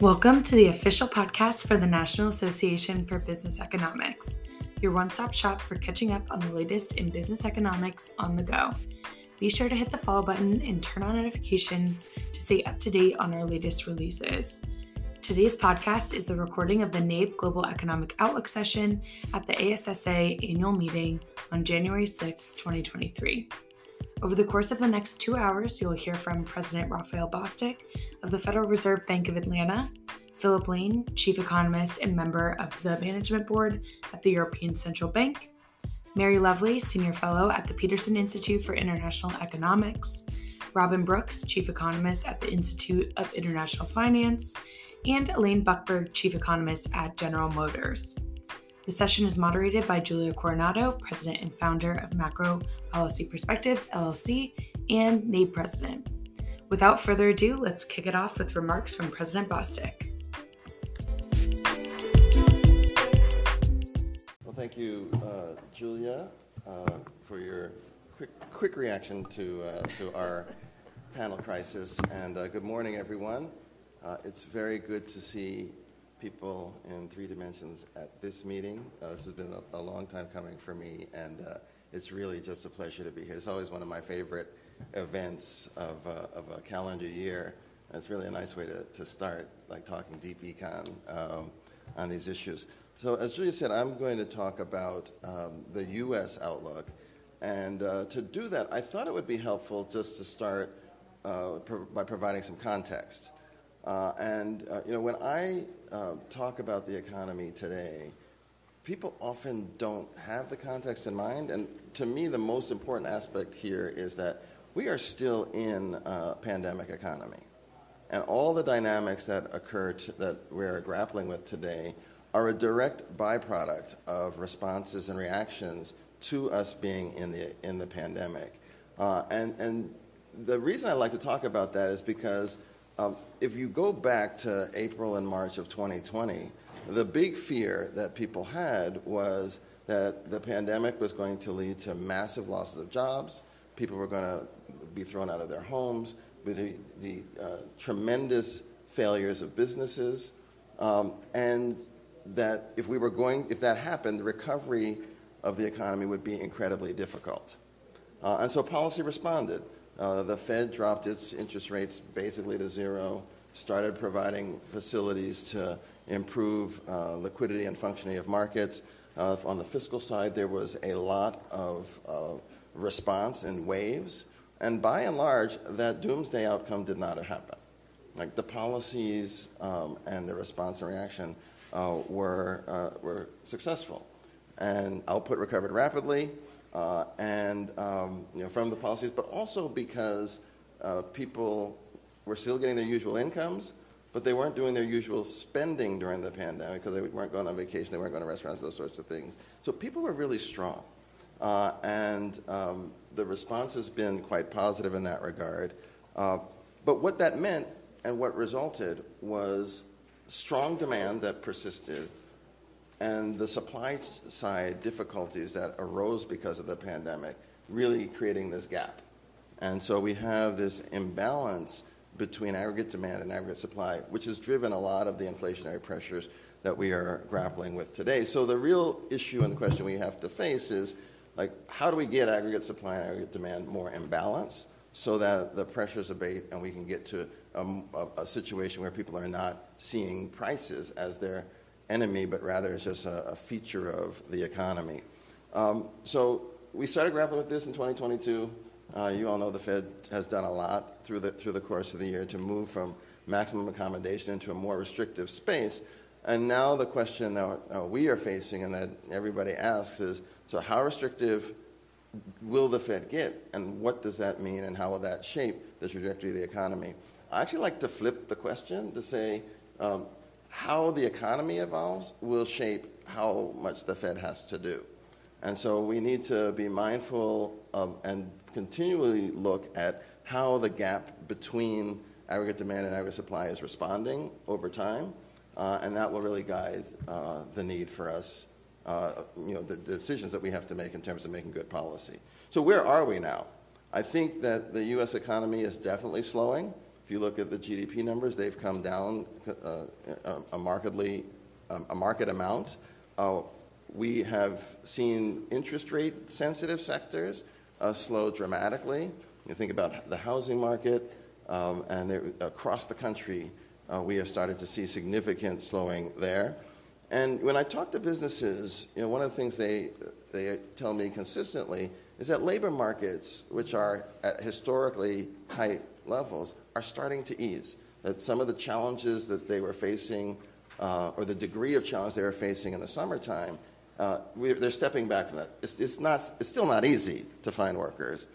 Welcome to the official podcast for the National Association for Business Economics, your one stop shop for catching up on the latest in business economics on the go. Be sure to hit the follow button and turn on notifications to stay up to date on our latest releases. Today's podcast is the recording of the NABE Global Economic Outlook session at the ASSA annual meeting on January 6, 2023. Over the course of the next two hours, you'll hear from President Raphael Bostic of the Federal Reserve Bank of Atlanta, Philip Lane, Chief Economist and member of the Management Board at the European Central Bank, Mary Lovely, Senior Fellow at the Peterson Institute for International Economics, Robin Brooks, Chief Economist at the Institute of International Finance, and Elaine Buckberg, Chief Economist at General Motors. The session is moderated by Julia Coronado, President and founder of Macro Policy Perspectives, LLC, and NABE President. Without further ado, let's kick it off with remarks from President Bostic. Well, thank you, uh, Julia, uh, for your quick, quick reaction to, uh, to our panel crisis. And uh, good morning, everyone. Uh, it's very good to see people in three dimensions at this meeting. Uh, this has been a, a, long time coming for me, and uh, it's really just a pleasure to be here. It's always one of my favorite events of, uh, of a calendar year. And it's really a nice way to, to start, like talking deep econ um, on these issues. So, as Julia said, I'm going to talk about um, the U.S. outlook. And uh, to do that, I thought it would be helpful just to start uh, pro- by providing some context. Uh, and, you know, when I uh, talk about the economy today, people often don't have the context in mind. And to me, the most important aspect here is that we are still in a pandemic economy. And all the dynamics that occur to, that we're grappling with today are a direct byproduct of responses and reactions to us being in the, in the pandemic. Uh, and, and the reason I like to talk about that is because um, if you go back to April and March of 2020, the big fear that people had was that the pandemic was going to lead to massive losses of jobs. People were going to be thrown out of their homes with the, the uh, tremendous failures of businesses, um, and that if we were going, if that happened, the recovery of the economy would be incredibly difficult. Uh, and so policy responded. Uh, the Fed dropped its interest rates basically to zero, started providing facilities to improve uh, liquidity and functioning of markets. Uh, on the fiscal side, there was a lot of uh, response in waves, and by and large, that doomsday outcome did not happen. Like the policies um, and the response and reaction uh, were, uh, were successful, and output recovered rapidly uh, and um, you know, from the policies, but also because uh, people were still getting their usual incomes, but they weren't doing their usual spending during the pandemic because they weren't going on vacation, they weren't going to restaurants, those sorts of things. So people were really strong. Uh, and um, the response has been quite positive in that regard. Uh, but what that meant and what resulted was strong demand that persisted and the supply side difficulties that arose because of the pandemic really creating this gap. And so we have this imbalance between aggregate demand and aggregate supply, which has driven a lot of the inflationary pressures that we are grappling with today. So the real issue and the question we have to face is like how do we get aggregate supply and aggregate demand more in balance so that the pressures abate and we can get to a, a, a situation where people are not seeing prices as their enemy, but rather it's just a, a feature of the economy. Um, so we started grappling with this in 2022. Uh, you all know the Fed has done a lot through the, through the course of the year to move from maximum accommodation into a more restrictive space. And now the question that uh, we are facing and that everybody asks is so, how restrictive will the Fed get? And what does that mean? And how will that shape the trajectory of the economy? I actually like to flip the question to say, um, how the economy evolves will shape how much the Fed has to do. And so we need to be mindful of and continually look at how the gap between aggregate demand and aggregate supply is responding over time. Uh, and that will really guide uh, the need for us, uh, you know, the, the decisions that we have to make in terms of making good policy. So where are we now? I think that the U.S. economy is definitely slowing If you look at the GDP numbers, they've come down uh, a, markedly, um, a market amount. Uh, we have seen interest rate sensitive sectors uh, slow dramatically. You think about the housing market, um, and across the country, uh, we have started to see significant slowing there. And when I talk to businesses, you know, one of the things they, they tell me consistently is that labor markets, which are at historically tight levels, are starting to ease. That some of the challenges that they were facing, uh, or the degree of challenge they were facing in the summertime, uh, they're stepping back from that. It's, it's, not, it's still not easy to find workers,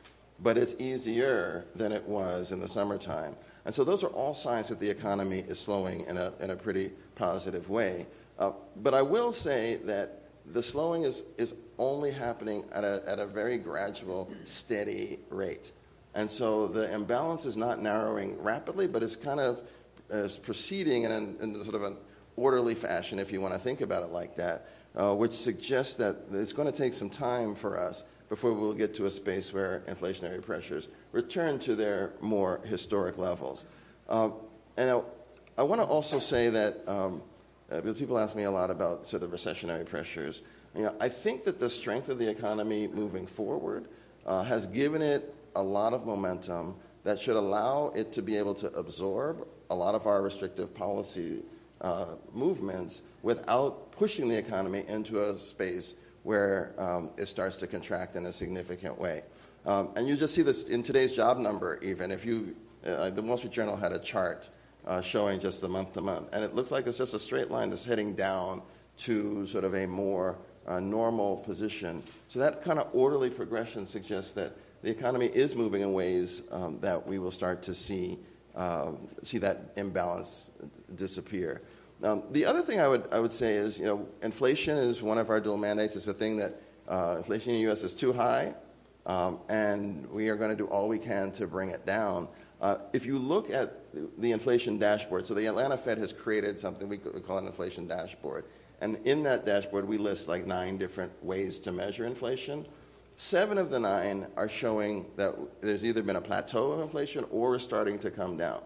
but it's easier than it was in the summertime. And so those are all signs that the economy is slowing in a, in a pretty positive way. Uh, but I will say that the slowing is, is only happening at a, at a very gradual, steady rate. And so the imbalance is not narrowing rapidly, but it's kind of uh, proceeding in, an, in sort of an orderly fashion, if you want to think about it like that, uh, which suggests that it's going to take some time for us before we'll get to a space where inflationary pressures return to their more historic levels. Um, and I, I want to also say that um, uh, because people ask me a lot about sort of recessionary pressures. You know, I think that the strength of the economy moving forward uh, has given it a lot of momentum that should allow it to be able to absorb a lot of our restrictive policy uh, movements without pushing the economy into a space where um, it starts to contract in a significant way. Um, and you just see this in today's job number, even. If you, uh, the Wall Street Journal had a chart uh, showing just the month to month. And it looks like it's just a straight line that's heading down to sort of a more uh, normal position. So that kind of orderly progression suggests that the economy is moving in ways um, that we will start to see, um, see that imbalance disappear. Um, the other thing I would, I would say is, you know, inflation is one of our dual mandates. It's a thing that uh, inflation in the U.S. is too high, um, and we are going to do all we can to bring it down. Uh, if you look at the inflation dashboard, so the Atlanta Fed has created something we call an inflation dashboard. And in that dashboard, we list like nine different ways to measure inflation. Seven of the nine are showing that there's either been a plateau of inflation or is starting to come down.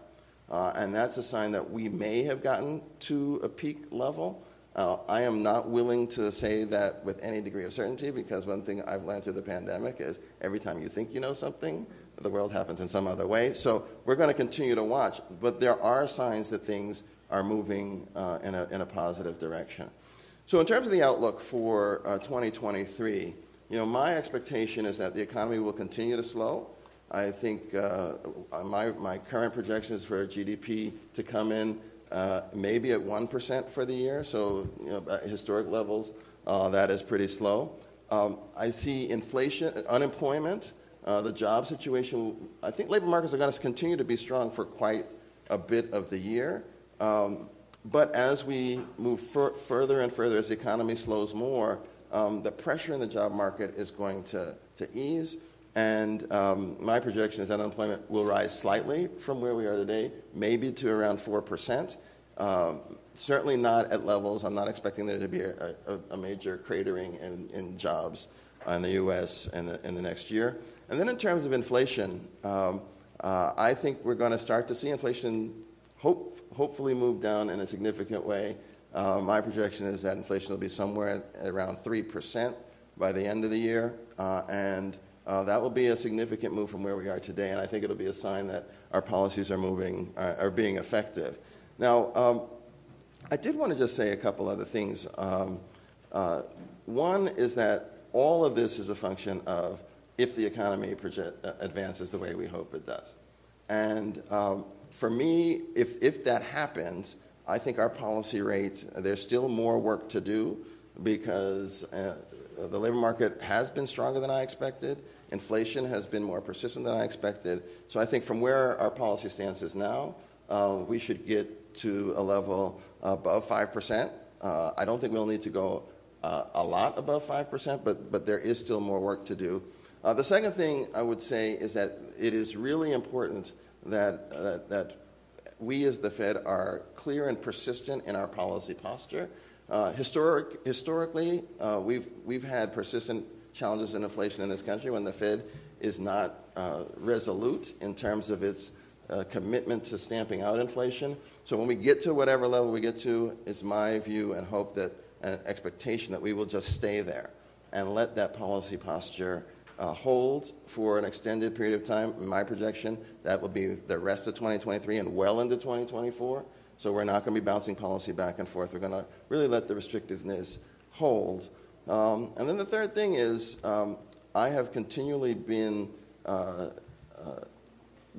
Uh, and that's a sign that we may have gotten to a peak level. Uh, I am not willing to say that with any degree of certainty because one thing I've learned through the pandemic is every time you think you know something, the world happens in some other way. So we're going to continue to watch, but there are signs that things are moving uh, in, a, in a positive direction. So in terms of the outlook for uh, 2023, you know, my expectation is that the economy will continue to slow. I think uh, my, my current projection is for GDP to come in uh, maybe at 1% for the year, so you know, at historic levels, uh, that is pretty slow. Um, I see inflation, unemployment, uh, the job situation, I think labor markets are going to continue to be strong for quite a bit of the year. Um, but as we move fur- further and further, as the economy slows more, um, the pressure in the job market is going to, to ease. And um, my projection is that unemployment will rise slightly from where we are today, maybe to around 4%. Um, certainly not at levels, I'm not expecting there to be a, a, a major cratering in, in jobs in the U.S. in the, in the next year. And then in terms of inflation, um, uh, I think we're going to start to see inflation hope, hopefully move down in a significant way. Uh, my projection is that inflation will be somewhere around 3% by the end of the year. Uh, and uh, that will be a significant move from where we are today. And I think it'll be a sign that our policies are moving, uh, are being effective. Now, um, I did want to just say a couple other things. Um, uh, one is that all of this is a function of if the economy project, uh, advances the way we hope it does. And um, for me, if, if that happens, I think our policy rate, there's still more work to do because uh, the labor market has been stronger than I expected. Inflation has been more persistent than I expected. So I think from where our policy stance is now, uh, we should get to a level above 5%. Uh, I don't think we'll need to go uh, a lot above 5%, but, but there is still more work to do. Uh, the second thing I would say is that it is really important that, that, that we as the Fed are clear and persistent in our policy posture. Uh, historic, historically, uh, we've, we've had persistent challenges in inflation in this country when the Fed is not uh, resolute in terms of its a commitment to stamping out inflation. So when we get to whatever level we get to, it's my view and hope that an expectation that we will just stay there and let that policy posture uh, hold for an extended period of time. In my projection, that will be the rest of 2023 and well into 2024. So we're not going to be bouncing policy back and forth. We're going to really let the restrictiveness hold. Um, and then the third thing is um, I have continually been uh, uh,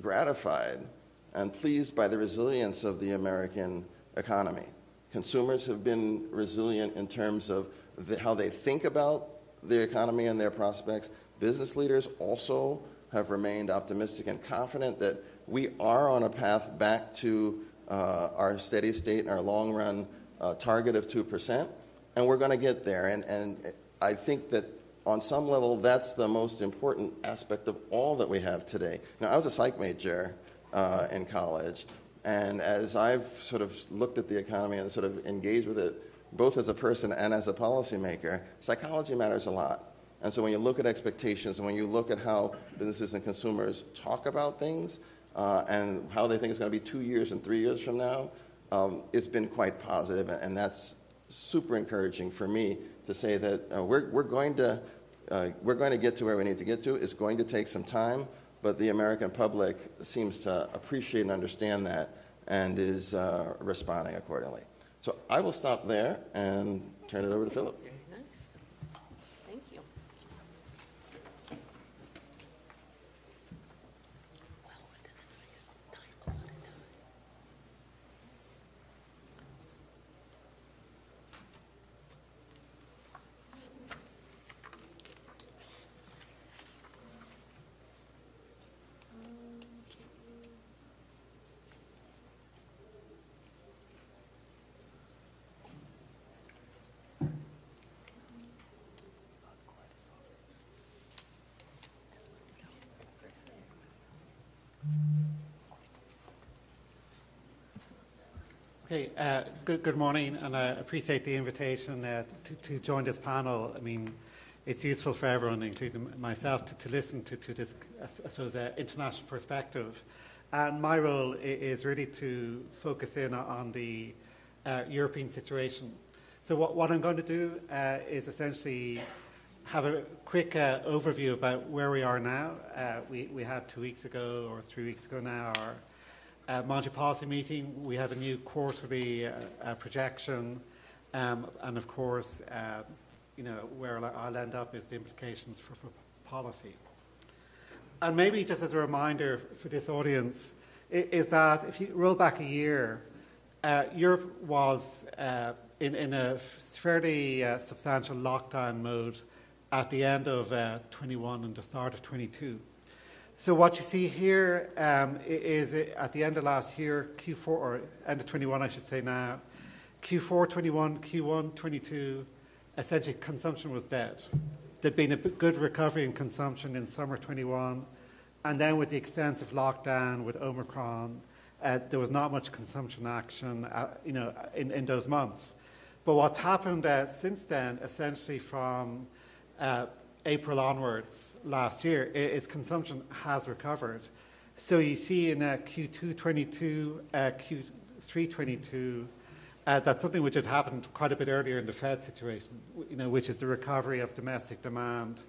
gratified and pleased by the resilience of the American economy. Consumers have been resilient in terms of the, how they think about the economy and their prospects. Business leaders also have remained optimistic and confident that we are on a path back to uh, our steady state and our long run uh, target of 2%, and we're going to get there. And, and I think that on some level, that's the most important aspect of all that we have today. Now, I was a psych major uh, in college, and as I've sort of looked at the economy and sort of engaged with it, both as a person and as a policymaker, psychology matters a lot. And so when you look at expectations and when you look at how businesses and consumers talk about things uh, and how they think it's going to be two years and three years from now, um, it's been quite positive, and that's super encouraging for me to say that uh, we're, we're, going to, uh, we're going to get to where we need to get to. It's going to take some time, but the American public seems to appreciate and understand that and is uh, responding accordingly. So I will stop there and turn it over to Philip. Okay, uh, good, good morning, and I appreciate the invitation uh, to, to, join this panel. I mean, it's useful for everyone, including myself, to, to listen to, to, this, I suppose, uh, international perspective. And my role is really to focus in on the uh, European situation. So, what, what, I'm going to do uh, is essentially have a quick uh, overview about where we are now. we, we had two weeks ago, or three weeks ago now, our uh, monetary policy meeting, we have a new quarterly uh, uh, projection, um, and of course, uh, you know, where I'll end up is the implications for, for, policy. And maybe just as a reminder for this audience, is that if you roll back a year, uh, Europe was uh, in, in, a fairly substantial lockdown mode at the end of 21 and the start of 22. So what you see here um, is at the end of last year, Q4 or end of 21, I should say now, Q4 21, Q1 22, essentially consumption was dead. There'd been a good recovery in consumption in summer 21, and then with the extensive lockdown with Omicron, uh, there was not much consumption action, uh, you know, in, in those months. But what's happened uh, since then, essentially from uh, April onwards last year, its consumption has recovered. So you see in uh, Q2 22, uh, Q3 22, uh, that's something which had happened quite a bit earlier in the Fed situation, you know, which is the recovery of domestic demand,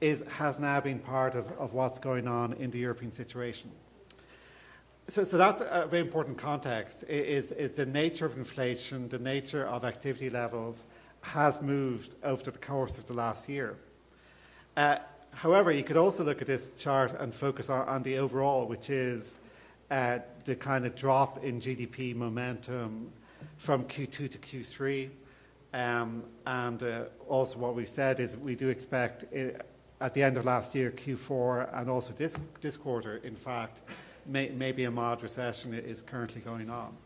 is, has now been part of, of what's going on in the European situation. So, so that's a very important context, is, is the nature of inflation, the nature of activity levels has moved over the course of the last year. Uh, however, you could also look at this chart and focus on, on the overall, which is uh, the kind of drop in GDP momentum from Q2 to Q3. Um, and uh, also, what we've said is we do expect it, uh, at the end of last year, Q4, and also this, this quarter, in fact, may, maybe a mild recession is currently going on.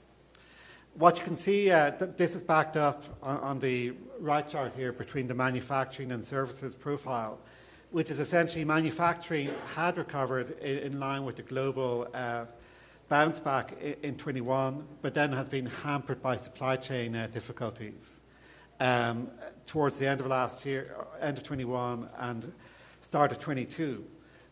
What you can see, uh, th- this is backed up on, on, the right chart here between the manufacturing and services profile which is essentially manufacturing had recovered in, in line with the global uh, bounce back in, in, 21, but then has been hampered by supply chain uh, difficulties um, towards the end of last year, end of 21, and start of 22.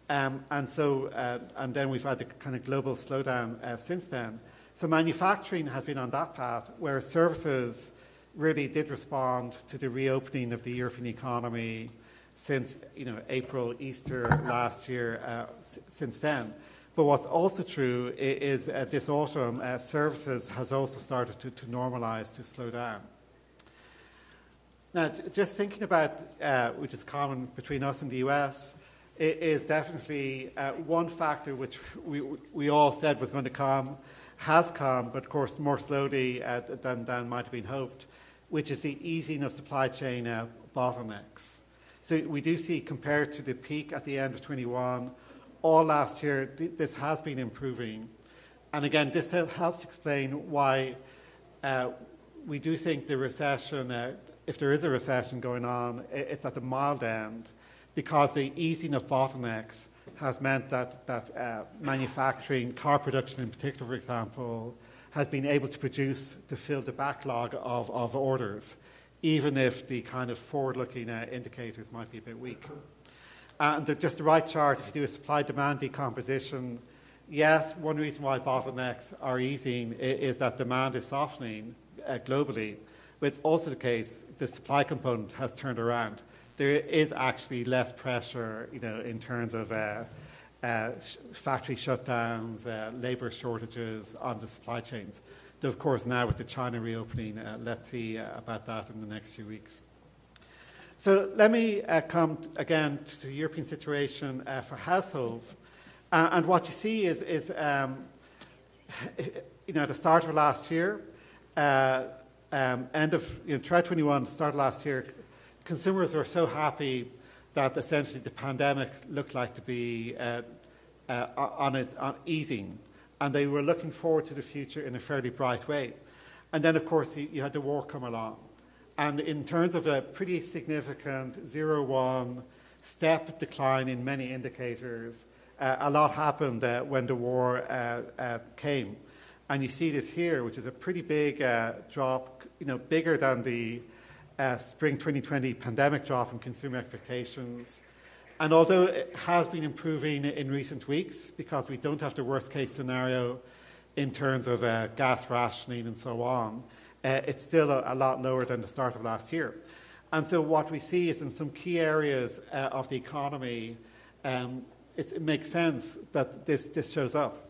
Um, and so, uh, and then we've had the kind of global slowdown uh, since then. So manufacturing has been on that path, whereas services really did respond to the reopening of the European economy since you know April, Easter last year. Uh, s- since then, but what's also true is, uh, this autumn, uh, services has also started to, to normalise, to slow down. Now, just thinking about, uh, which is common between us and the US, is definitely uh, one factor which we, we all said was going to come, has come, but of course more slowly uh, than, than might have been hoped, which is the easing of supply chain bottlenecks. So we do see, compared to the peak at the end of 21, all last year, th- this has been improving. And again, this helps explain why uh, we do think the recession, uh, if there is a recession going on, it's at the mild end because the easing of bottlenecks has meant that, that uh, manufacturing, car production in particular, for example, has been able to produce to fill the backlog of, of orders, even if the kind of forward looking uh, indicators might be a bit weak. And just the right chart, if you do a supply demand decomposition, yes, one reason why bottlenecks are easing is, that demand is softening uh, globally. But it's also the case the supply component has turned around. There is actually less pressure, you know, in terms of uh, uh, factory shutdowns, uh, labour shortages on the supply chains. Of course, now with the China reopening, uh, let's see uh, about that in the next few weeks. So let me uh, come again to the European situation uh, for households. Uh, and what you see is, is um, you know, at the start of last year, uh, um, end of, you know, try 21, start of last year, consumers were so happy that essentially the pandemic looked like to be uh, on it, on easing. And they were looking forward to the future in a fairly bright way. And then, of course, you, you had the war come along. And in terms of a pretty significant zero one step decline in many indicators, uh, a lot happened uh, when the war uh, uh came. And you see this here, which is a pretty big uh, drop, you know, bigger than the uh, spring 2020 pandemic drop in consumer expectations. And although it has been improving in recent weeks, because we don't have the worst case scenario in terms of gas rationing and so on, uh, it's still a, a, lot lower than the start of last year. And so what we see is in some key areas uh, of the economy, um, it makes sense that this, this shows up.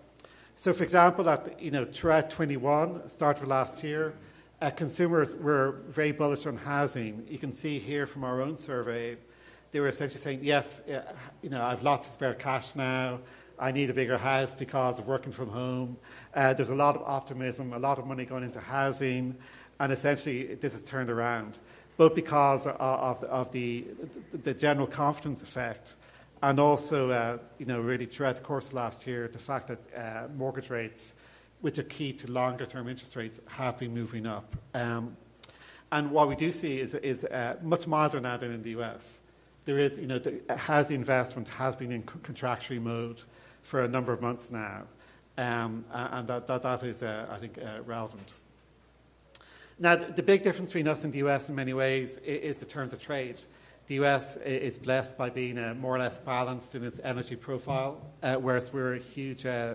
So, for example, at, you know, throughout 21, start of last year, uh, consumers were very bullish on housing. You can see here from our own survey, they were essentially saying, yes, you know, I've lots of spare cash now. I need a bigger house because of working from home. Uh, there's a lot of optimism, a lot of money going into housing, and essentially this has turned around, both because of, of, of the, the general confidence effect and also, uh, you know, really throughout the course last year, the fact that uh, mortgage rates, which are key to longer term interest rates, have been moving up. Um, and what we do see is, is uh, much milder now than in the US. There is, you know, the housing investment has been in contractionary mode for a number of months now. Um, and that, that, that is, uh, I think, uh, relevant. Now, the big difference between us and the US in many ways is the terms of trade. The US is blessed by being uh, more or less balanced in its energy profile, uh, whereas we're a huge uh,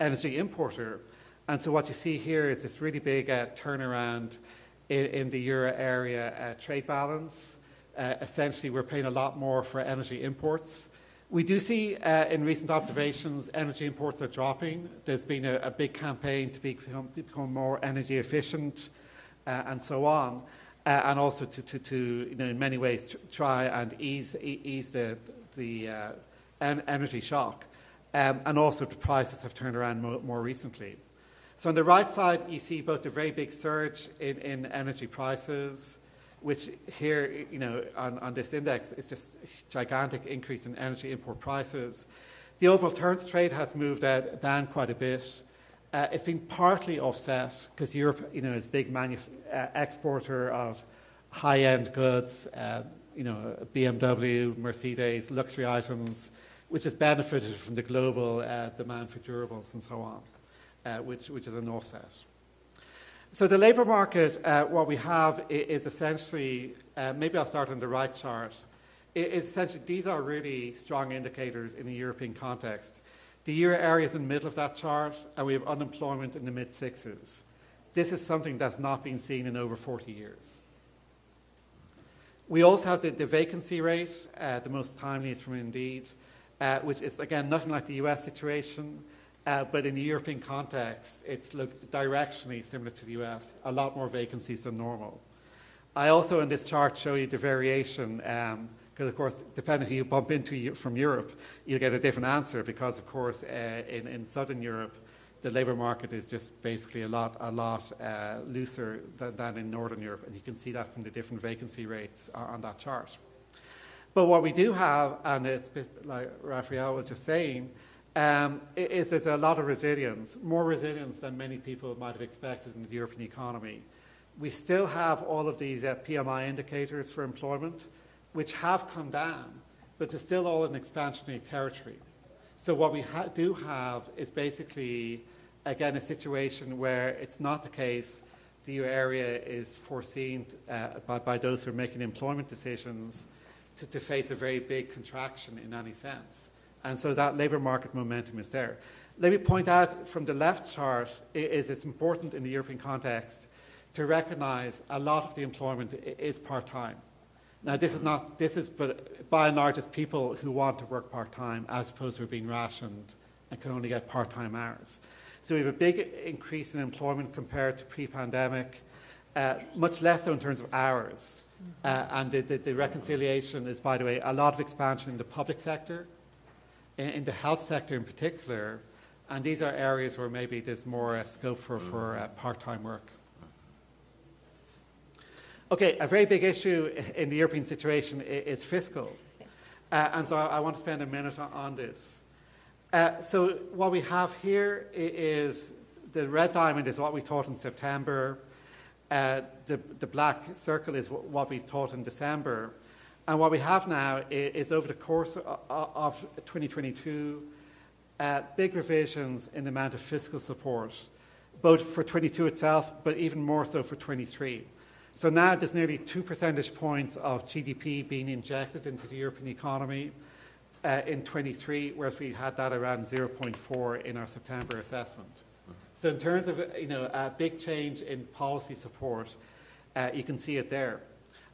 energy importer. And so, what you see here is this really big uh, turnaround in, in, the euro area trade balance. Essentially, we're paying a lot more for energy imports we do see uh, in recent observations energy imports are dropping. There's been a, a big campaign to become, become more energy efficient uh, and so on, uh, and also to, to, to, you know, in many ways, tr- try and ease, e- ease the, the uh, en- energy shock. Um, and also, the prices have turned around mo- more recently. So, on the right side, you see both a very big surge in, in energy prices which here, you know, on, on this index is just gigantic increase in energy import prices. The overall terms trade has moved out, down quite a bit. Uh, it's been partly offset because Europe, you know, is a big manuf- uh, exporter of high-end goods, uh, you know, BMW, Mercedes, luxury items, which has benefited from the global uh, demand for durables and so on, uh, which, which is an offset. So the labour market, uh, what we have is essentially, uh, maybe I'll start on the right chart, is essentially these are really strong indicators in the European context. The euro area is in the middle of that chart, and we have unemployment in the mid sixes. This is something that's not been seen in over 40 years. We also have the, the vacancy rate, uh, the most timely is from Indeed, uh, which is again nothing like the US situation, uh, but in the European context, it's look directionally similar to the US, a lot more vacancies than normal. I also in this chart show you the variation. Um, because of course, depending who you bump into from Europe, you'll get a different answer. Because of course, uh, in, in southern Europe, the labour market is just basically a lot, a lot uh, looser than, than, in Northern Europe, and you can see that from the different vacancy rates on that chart. But what we do have, and it's a bit like Raphael was just saying, um, is there's a lot of resilience, more resilience than many people might have expected in the European economy. We still have all of these uh, PMI indicators for employment, which have come down, but they're still all in expansionary territory. So what we ha- do have is basically again, a situation where it's not the case the area is foreseen uh, by, by, those who are making employment decisions to, to, face a very big contraction in any sense. And so that labour market momentum is there. Let me point out from the left chart is it's important in the European context to recognise a lot of the employment is part time. Now, this is not, this is, but by and large, it's people who want to work part time as opposed to being rationed and can only get part time hours. So we have a big increase in employment compared to pre-pandemic, uh, much less so in terms of hours. Uh, and the, the, the, reconciliation is, by the way, a lot of expansion in the public sector, in, in the health sector in particular, and these are areas where maybe there's more uh, scope for, for uh, part-time work. Okay, a very big issue in the European situation is, fiscal. Uh, and so I, I, want to spend a minute on, on this. Uh, so what we have here is the red diamond is what we taught in September. Uh, the, the black circle is what we taught in December. And what we have now is, is over the course of, of 2022, uh, big revisions in the amount of fiscal support, both for 22 itself, but even more so for 23. So now there's nearly two percentage points of GDP being injected into the European economy uh, in 23, whereas we had that around 0.4 in our September assessment. So in terms of you know a big change in policy support, uh, you can see it there,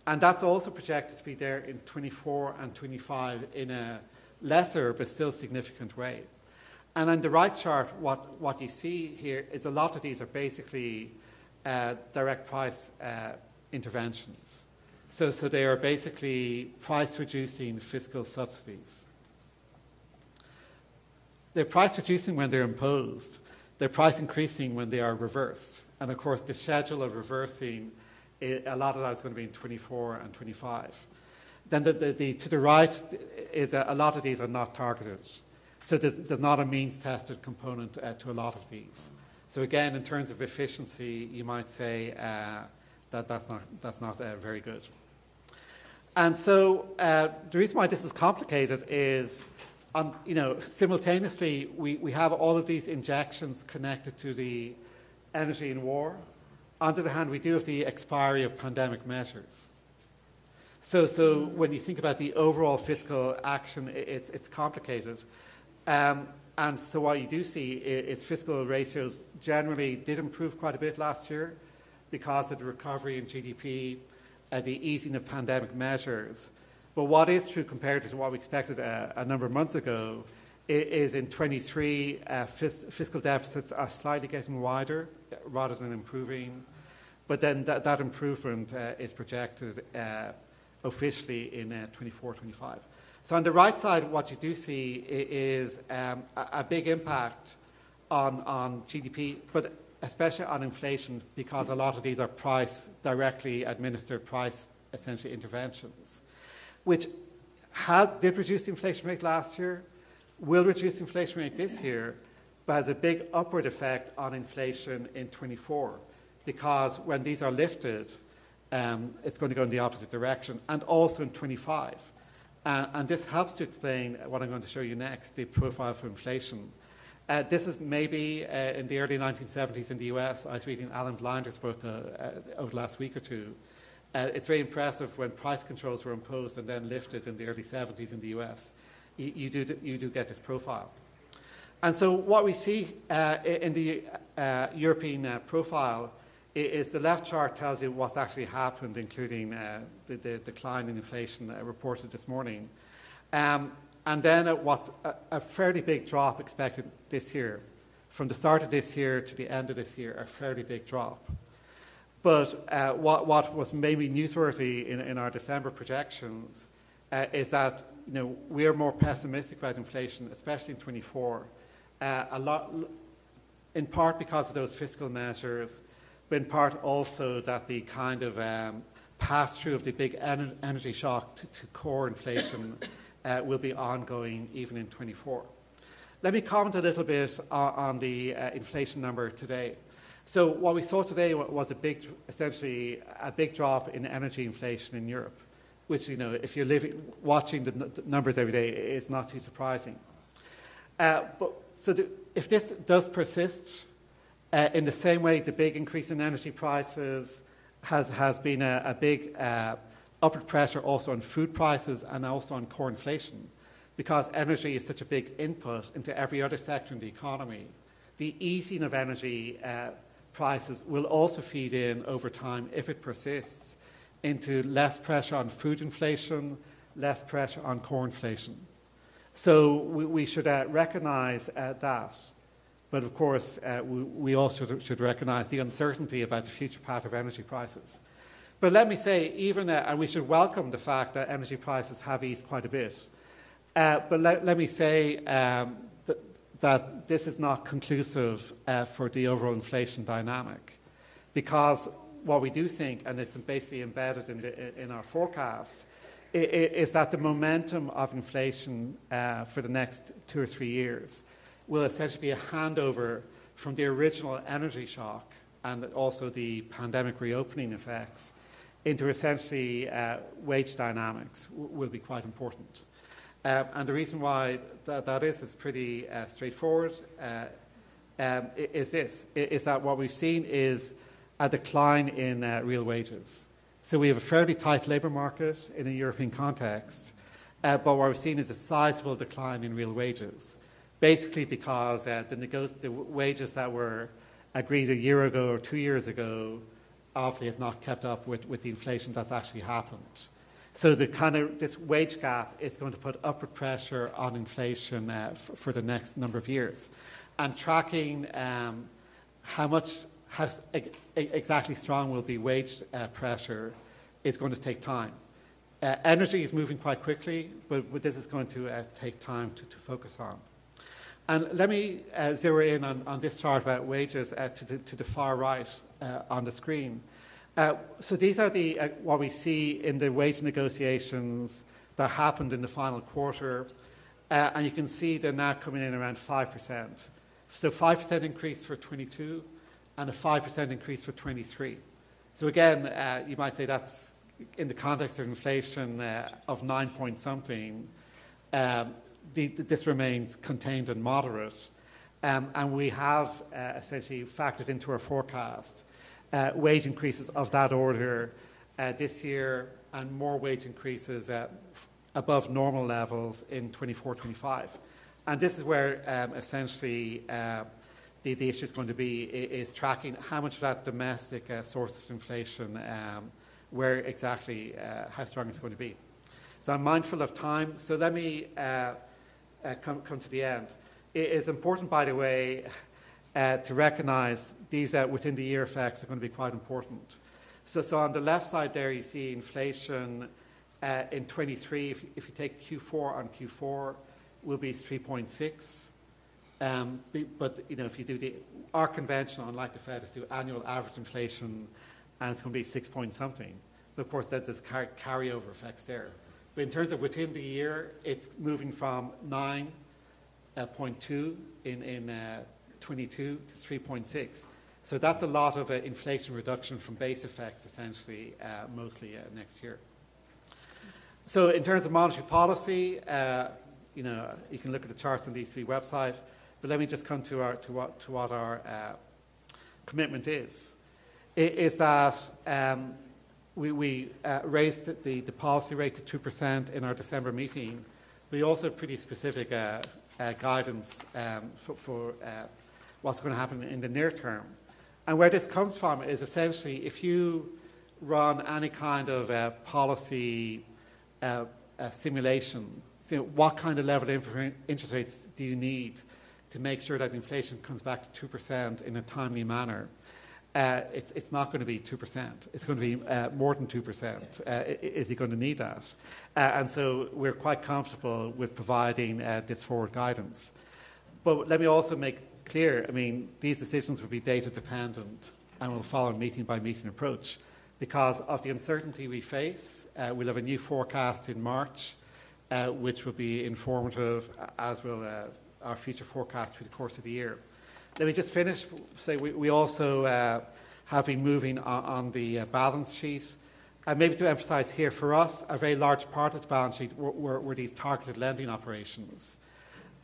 and that's also projected to be there in 24 and 25 in a lesser but still significant way. And on the right chart, what, what you see here is a lot of these are basically uh, direct price uh, interventions. So, so they are basically price reducing fiscal subsidies. They're price reducing when they're imposed, they're price increasing when they are reversed. And of course, the schedule of reversing, a lot of that is going to be in 24 and 25. Then the, the, the, to the right is a, a, lot of these are not targeted. So there's, there's not a means tested component uh, to a lot of these. So again, in terms of efficiency, you might say uh, that that's not, that's not uh, very good. And so uh, the reason why this is complicated is um, you know, simultaneously, we, we have all of these injections connected to the energy in war. On the other hand, we do have the expiry of pandemic measures. So, so when you think about the overall fiscal action, it, it's complicated. Um, and so what you do see is, is fiscal ratios generally did improve quite a bit last year because of the recovery in GDP, uh, the easing of pandemic measures. But what is true compared to what we expected a, a number of months ago is in 23, uh, fis- fiscal deficits are slightly getting wider rather than improving. But then that, that improvement uh, is projected uh, officially in uh, 24 25. So, on the right side, what you do see is um, a, a, big impact on, on GDP, but especially on inflation, because a lot of these are price, directly administered price, essentially interventions which had, did reduce the inflation rate last year, will reduce inflation rate this year, but has a big upward effect on inflation in 24 because when these are lifted, um, it's going to go in the opposite direction, and also in 25. Uh, and this helps to explain what I'm going to show you next the profile for inflation. Uh, this is maybe uh, in the early 1970s in the US. I was reading Alan Blinder's book uh, uh, over the last week or two, Uh, it's very impressive when price controls were imposed and then lifted in the early 70s in the US. You, you do, you do get this profile. And so, what we see uh, in the uh, European uh, profile is the left chart tells you what's actually happened, including uh, the, the, decline in inflation reported this morning. Um, and then what's a, a, fairly big drop expected this year. From the start of this year to the end of this year, a fairly big drop. But uh, what, what, was maybe newsworthy in, in our December projections uh, is that you know, we are more pessimistic about inflation, especially in 24. Uh, a lot, in part because of those fiscal measures, but in part also that the kind of um, pass through of the big en- energy shock to, to core inflation uh, will be ongoing even in 24. Let me comment a little bit on, on the uh, inflation number today. So what we saw today was a big, essentially a big drop in energy inflation in Europe, which you know, if you're living, watching the, n- the numbers every day, is not too surprising. Uh, but so the, if this does persist, uh, in the same way the big increase in energy prices has has been a, a big uh, upward pressure also on food prices and also on core inflation, because energy is such a big input into every other sector in the economy. The easing of energy uh, prices will also feed in over time, if it persists, into less pressure on food inflation, less pressure on core inflation. So we, we should uh, recognize uh, that. But of course, uh, we, we, also should, should recognize the uncertainty about the future path of energy prices. But let me say, even, uh, and we should welcome the fact that energy prices have eased quite a bit. Uh, but let, let, me say um, that this is not conclusive uh, for the overall inflation dynamic. Because what we do think, and it's basically embedded in, the, in our forecast, is that the momentum of inflation uh, for the next two or three years will essentially be a handover from the original energy shock and also the pandemic reopening effects into essentially uh, wage dynamics will be quite important. Um, and the reason why that, that is is pretty uh, straightforward. Uh, um, is this is that what we've seen is a decline in uh, real wages. So we have a fairly tight labour market in a European context, uh, but what we've seen is a sizable decline in real wages, basically because uh, the, the wages that were agreed a year ago or two years ago obviously have not kept up with, with the inflation that's actually happened. So the kind of this wage gap is going to put upward pressure on inflation uh, for, for, the next number of years, and tracking um, how much how exactly strong will be wage uh, pressure is going to take time. Uh, energy is moving quite quickly, but, but this is going to uh, take time to, to, focus on. And let me uh, zero in on, on, this chart about wages uh, to the, to, the, far right on the screen. Uh, so these are the, uh, what we see in the wage negotiations that happened in the final quarter. Uh, and you can see they're now coming in around 5%. So 5% increase for 22 and a 5% increase for 23. So again, uh, you might say that's in the context of inflation uh, of 9 point something. Um, the, this remains contained and moderate. Um, and we have uh, essentially factored into our forecast uh, wage increases of that order uh, this year and more wage increases uh, above normal levels in 24 25. And this is where um, essentially the, the, issue is going to be is tracking how much of that domestic uh, source of inflation, um, where exactly uh, how strong it's going to be. So I'm mindful of time. So let me come, come to the end. It is important, by the way, uh, to recognize these uh, within the year effects are going to be quite important. So, so on the left side there, you see inflation uh, in 23. If, if, you take Q4 on Q4, will be 3.6. Um, but you know, if you do the our conventional, unlike the Fed, is do annual average inflation, and it's going to be six point something. But of course, that there's car- carryover effects there. But in terms of within the year, it's moving from 9.2 uh, in in uh, 22 to 3.6. So that's a lot of uh, inflation reduction from base effects, essentially, uh, mostly uh, next year. So in terms of monetary policy, uh, you know, you can look at the charts on the ECB website, but let me just come to, our, to, what, to what our uh, commitment is. It is that um, we, we uh, raised the, the policy rate to 2% in our December meeting. We also have pretty specific uh, uh, guidance um, for, for uh, what's going to happen in the near term. And where this comes from is essentially if you run any kind of uh, policy simulation, so what kind of level of interest rates do you need to make sure that inflation comes back to 2% in a timely manner? Uh, it's, it's, not going to be 2%. It's going to be uh, more than 2%. Uh, is he going to need that? Uh, and so we're quite comfortable with providing uh, this forward guidance. But let me also make clear I mean, these decisions will be data dependent and will follow a meeting by meeting approach because of the uncertainty we face. Uh, we'll have a new forecast in March, which will be informative, as will our future forecast through the course of the year. Let me just finish. Say we, we also uh, have been moving on, on the uh, balance sheet. And maybe to emphasise here, for us, a very large part of the balance sheet were, were, were these targeted lending operations.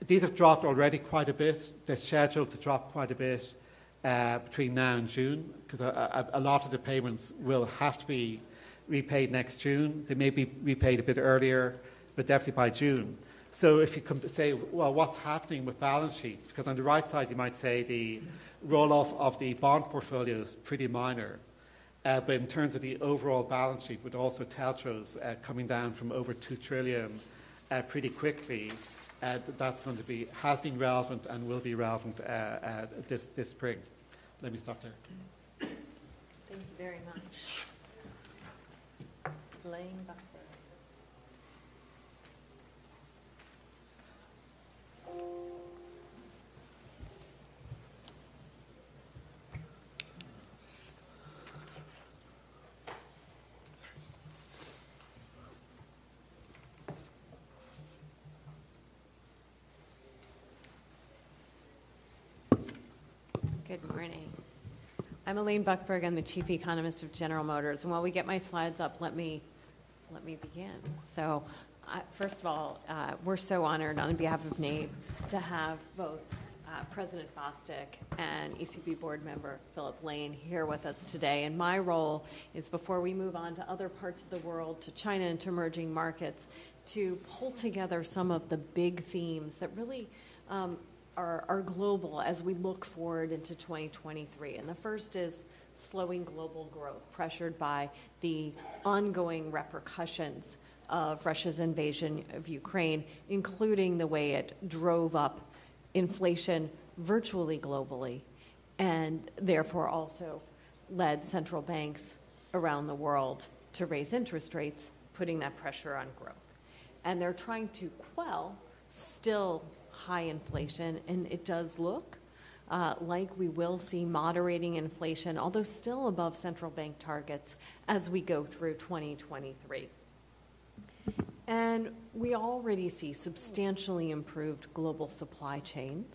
These have dropped already quite a bit. They're scheduled to drop quite a bit uh, between now and June, because a, a, a, lot of the payments will have to be repaid next June. They may be repaid a bit earlier, but definitely by June. So if you can say, well, what's happening with balance sheets? Because on the right side, you might say the roll-off of the bond portfolio is pretty minor. Uh, but in terms of the overall balance sheet, with also TLTROs uh, coming down from over 2 trillion uh, pretty quickly, uh, that's going to be, has been relevant and will be relevant uh, uh, this, this spring. Let me stop there. Thank you very much. Good morning. I'm Elaine Buckberg. I'm the chief economist of General Motors. And while we get my slides up, let me let me begin. So, uh, first of all, uh, we're so honored on behalf of NABE to have both uh, President Bostic and ECB board member Philip Lane here with us today. And my role is before we move on to other parts of the world, to China and to emerging markets, to pull together some of the big themes that really um, are, are global as we look forward into 2023. And the first is slowing global growth, pressured by the ongoing repercussions of Russia's invasion of Ukraine, including the way it drove up inflation virtually globally, and therefore also led central banks around the world to raise interest rates, putting that pressure on growth. And they're trying to quell still high inflation, and it does look uh, like we will see moderating inflation, although still above central bank targets as we go through 2023. And we already see substantially improved global supply chains.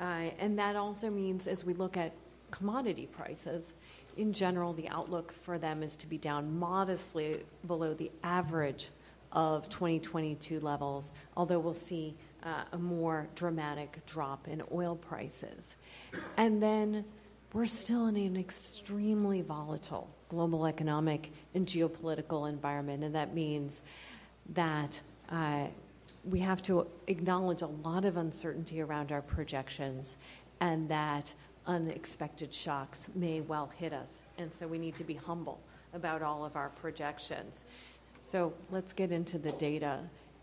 Uh, and that also means as we look at commodity prices, in general, the outlook for them is to be down modestly below the average of 2022 levels, although we'll see uh, a more dramatic drop in oil prices. And then we're still in an extremely volatile global economic and geopolitical environment, and that means that uh, we have to acknowledge a lot of uncertainty around our projections and that unexpected shocks may well hit us. And so we need to be humble about all of our projections. So let's get into the data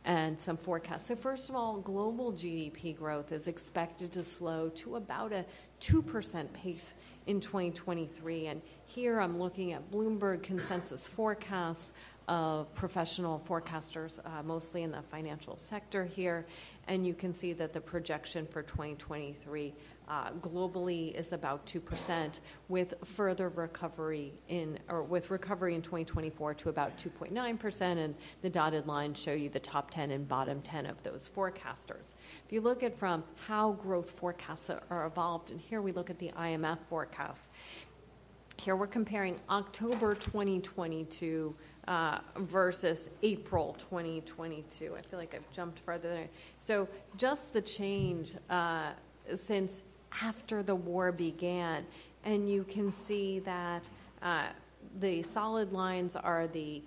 and some forecasts. So, first of all, global GDP growth is expected to slow to about a 2% pace in 2023. And here I'm looking at Bloomberg consensus forecasts of professional forecasters, uh, mostly in the financial sector here. And you can see that the projection for 2023 uh, globally is about 2%, with further recovery in, or with recovery in 2024 to about 2.9%, and the dotted lines show you the top 10 and bottom 10 of those forecasters. If you look at from how growth forecasts are evolved, and here we look at the IMF forecasts, here we're comparing October 2022 uh, versus April 2022. I feel like I've jumped further. So just the change uh, since after the war began. And you can see that uh, the solid lines are the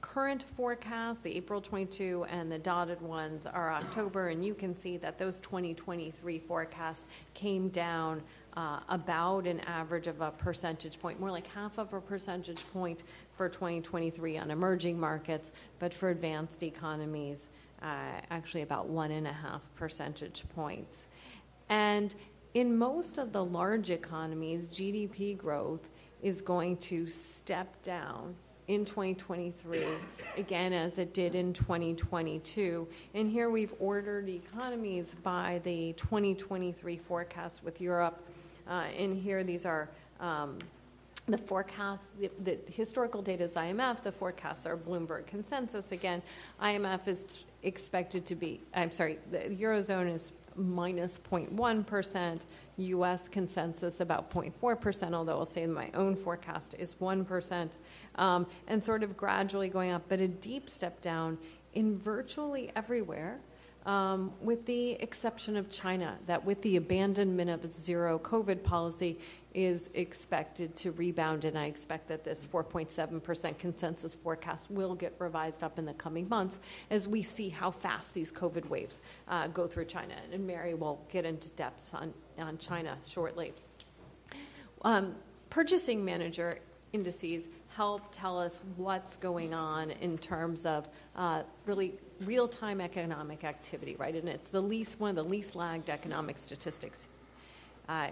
current forecast, the April 22, and the dotted ones are October, and you can see that those 2023 forecasts came down uh, about an average of a percentage point, more like half of a percentage point for 2023 on emerging markets, but for advanced economies, uh, actually about one and a half percentage points. And in most of the large economies, GDP growth is going to step down in 2023, again, as it did in 2022. And here we've ordered economies by the 2023 forecast with Europe. Uh, in here, these are um, the forecasts, the, the, historical data is IMF, the forecasts are Bloomberg consensus. Again, IMF is expected to be, I'm sorry, the Eurozone is minus 0.1%, US consensus about 0.4%, although I'll say my own forecast is 1%, um, and sort of gradually going up, but a deep step down in virtually everywhere. Um, with the exception of China, that with the abandonment of its zero COVID policy, is expected to rebound, and I expect that this 4.7% consensus forecast will get revised up in the coming months as we see how fast these COVID waves uh, go through China. And Mary will get into depths on, on China shortly. Um, purchasing manager indices help tell us what's going on in terms of uh, really real-time economic activity, right? And it's the least one of the least lagged economic statistics. Uh,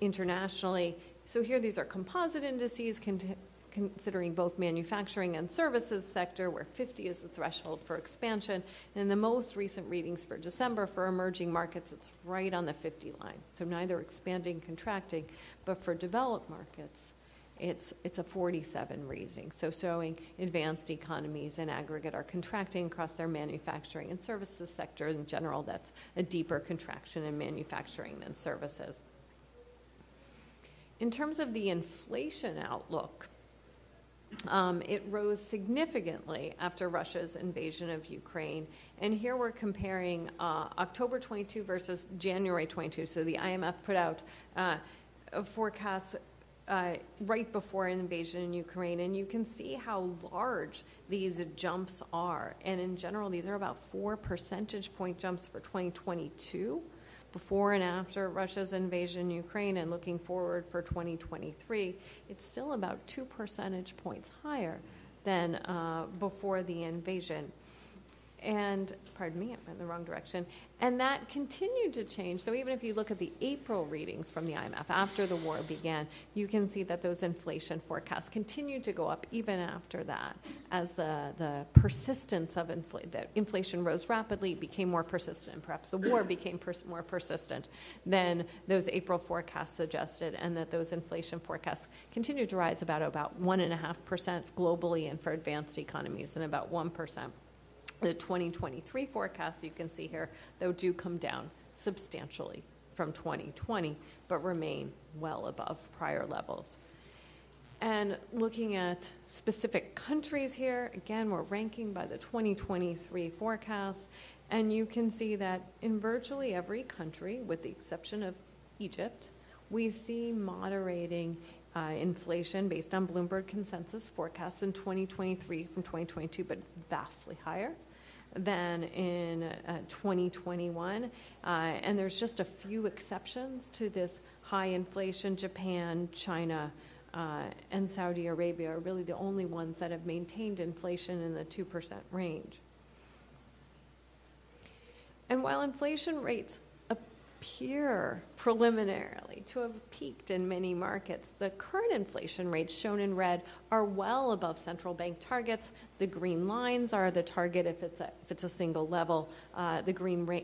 internationally. So here, these are composite indices considering both manufacturing and services sector, where 50 is the threshold for expansion. And in the most recent readings for December for emerging markets, it's right on the 50 line. So neither expanding, contracting, but for developed markets, it's, it's a 47 reading. So showing advanced economies in aggregate are contracting across their manufacturing and services sector. In general, that's a deeper contraction in manufacturing than services. In terms of the inflation outlook, um, it rose significantly after Russia's invasion of Ukraine. And here we're comparing uh, October 22 versus January 22. So the IMF put out uh, a forecast uh, right before an invasion in Ukraine, and you can see how large these jumps are. And in general, these are about four percentage point jumps for 2022 before and after Russia's invasion in Ukraine and looking forward for 2023, it's still about two percentage points higher than uh, before the invasion and pardon me, I'm in the wrong direction. And that continued to change. So even if you look at the April readings from the IMF after the war began, you can see that those inflation forecasts continued to go up even after that, as the, the persistence of infl- that inflation rose rapidly, became more persistent. Perhaps the war became pers- more persistent than those April forecasts suggested, and that those inflation forecasts continued to rise about about one and a half percent globally and for advanced economies, and about one percent the 2023 forecast you can see here, though, do come down substantially from 2020, but remain well above prior levels. And looking at specific countries here, again, we're ranking by the 2023 forecast, and you can see that in virtually every country, with the exception of Egypt, we see moderating uh, inflation based on Bloomberg consensus forecasts in 2023 from 2022, but vastly higher than in uh, 2021. Uh, and there's just a few exceptions to this high inflation. Japan, China, uh, and Saudi Arabia are really the only ones that have maintained inflation in the 2% range. And while inflation rates appear preliminarily to have peaked in many markets. The current inflation rates shown in red are well above central bank targets. The green lines are the target if it's a, if it's a single level. Uh, the green ra-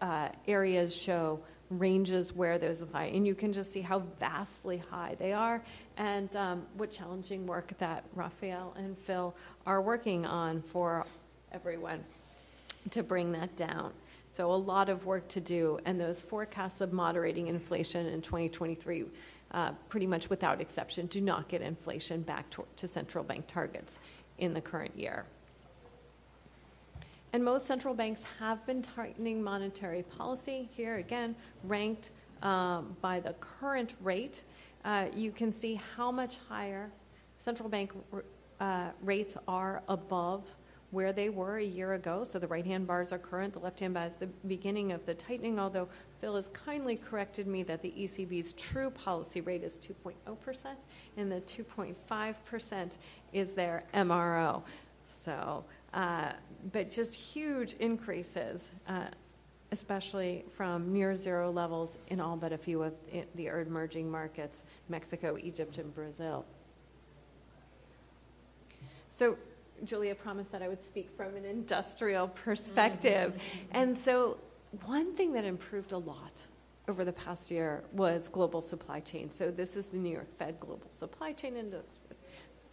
uh, areas show ranges where those apply, and you can just see how vastly high they are, and um, what challenging work that Raphael and Phil are working on for everyone to bring that down. So a lot of work to do, and those forecasts of moderating inflation in 2023, uh, pretty much without exception, do not get inflation back to, to central bank targets in the current year. And most central banks have been tightening monetary policy. Here again, ranked um, by the current rate, uh, you can see how much higher Central bank uh, rates are above where they were a year ago. So the right-hand bars are current, the left-hand bar is the beginning of the tightening, although Phil has kindly corrected me that the ECB's true policy rate is 2.0% and the 2.5% is their MRO. So, uh, but just huge increases, uh, especially from near zero levels in all but a few of the emerging markets, Mexico, Egypt, and Brazil. So Julia promised that I would speak from an industrial perspective. Mm-hmm. And so, one thing that improved a lot over the past year was global supply chain. So, this is the New York Fed Global Supply Chain Index.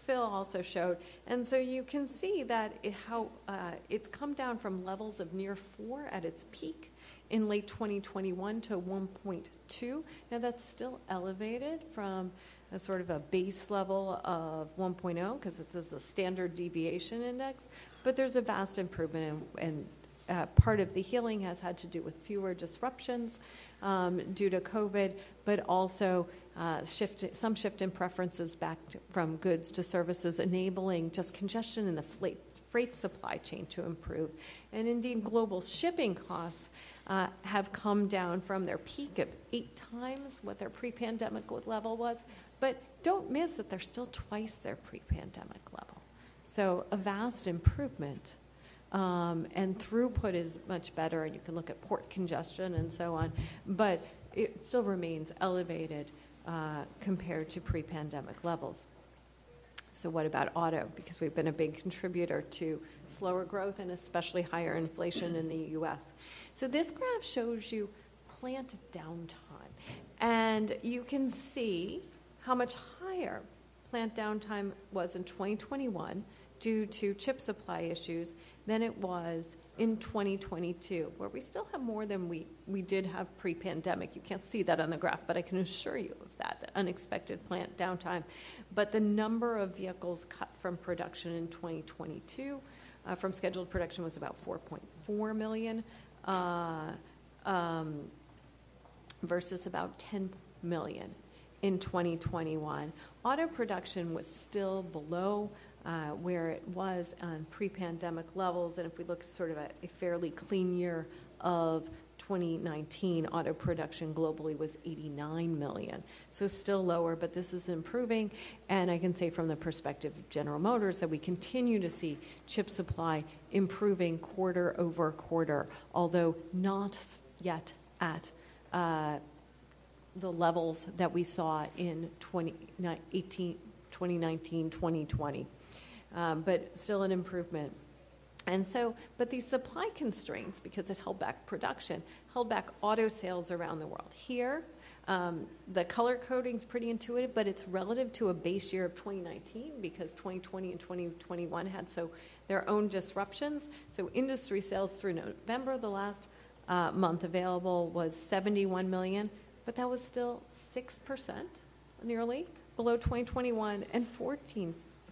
Phil also showed. And so you can see that it, how uh, it's come down from levels of near four at its peak in late 2021 to 1.2. Now, that's still elevated from a sort of a base level of 1.0 because it's a standard deviation index, but there's a vast improvement, and, and uh, part of the healing has had to do with fewer disruptions um, due to COVID, but also uh, shift, some shift in preferences back to, from goods to services, enabling just congestion in the freight, freight supply chain to improve. And indeed, global shipping costs uh, have come down from their peak of eight times what their pre pandemic level was but don't miss that they're still twice their pre pandemic level. So, a vast improvement. Um, and throughput is much better, and you can look at port congestion and so on, but it still remains elevated uh, compared to pre pandemic levels. So, what about auto? Because we've been a big contributor to slower growth and especially higher inflation in the US. So, this graph shows you plant downtime. And you can see how much higher plant downtime was in 2021 due to chip supply issues than it was in 2022, where we still have more than we, we did have pre pandemic. You can't see that on the graph, but I can assure you of that, the unexpected plant downtime. But the number of vehicles cut from production in 2022 uh, from scheduled production was about 4.4 million uh, um, versus about 10 million in 2021. Auto production was still below uh, where it was on pre pandemic levels. And if we look at sort of a, a, fairly clean year of 2019, auto production globally was 89 million. So still lower, but this is improving. And I can say from the perspective of General Motors that we continue to see chip supply improving quarter over quarter, although not yet at uh, the levels that we saw in 2018, 2019, 2020, um, but still an improvement. And so, but these supply constraints, because it held back production, held back auto sales around the world. Here, um, the color coding is pretty intuitive, but it's relative to a base year of 2019 because 2020 and 2021 had so their own disruptions. So industry sales through November, the last uh, month available, was 71 million but that was still 6% nearly below 2021 and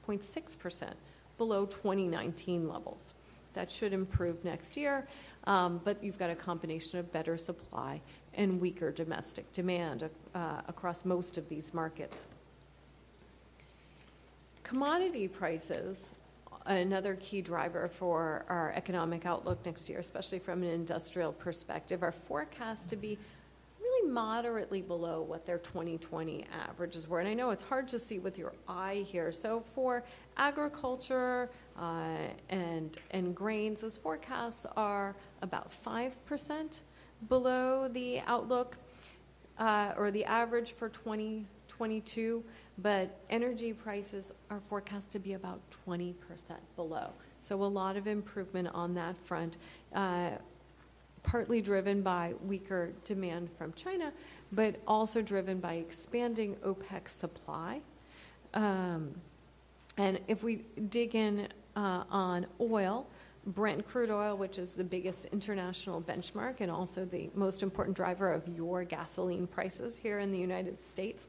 14.6% below 2019 levels. That should improve next year, um, but you've got a combination of better supply and weaker domestic demand uh, across most of these markets. Commodity prices, another key driver for our economic outlook next year, especially from an industrial perspective, are forecast to be moderately below what their 2020 averages were. And I know it's hard to see with your eye here. So for agriculture uh, and, and grains, those forecasts are about 5% below the outlook uh, or the average for 2022. But energy prices are forecast to be about 20% below. So a lot of improvement on that front. Uh, partly driven by weaker demand from China, but also driven by expanding OPEC supply. Um, and if we dig in uh, on oil, Brent crude oil, which is the biggest international benchmark and also the most important driver of your gasoline prices here in the United States,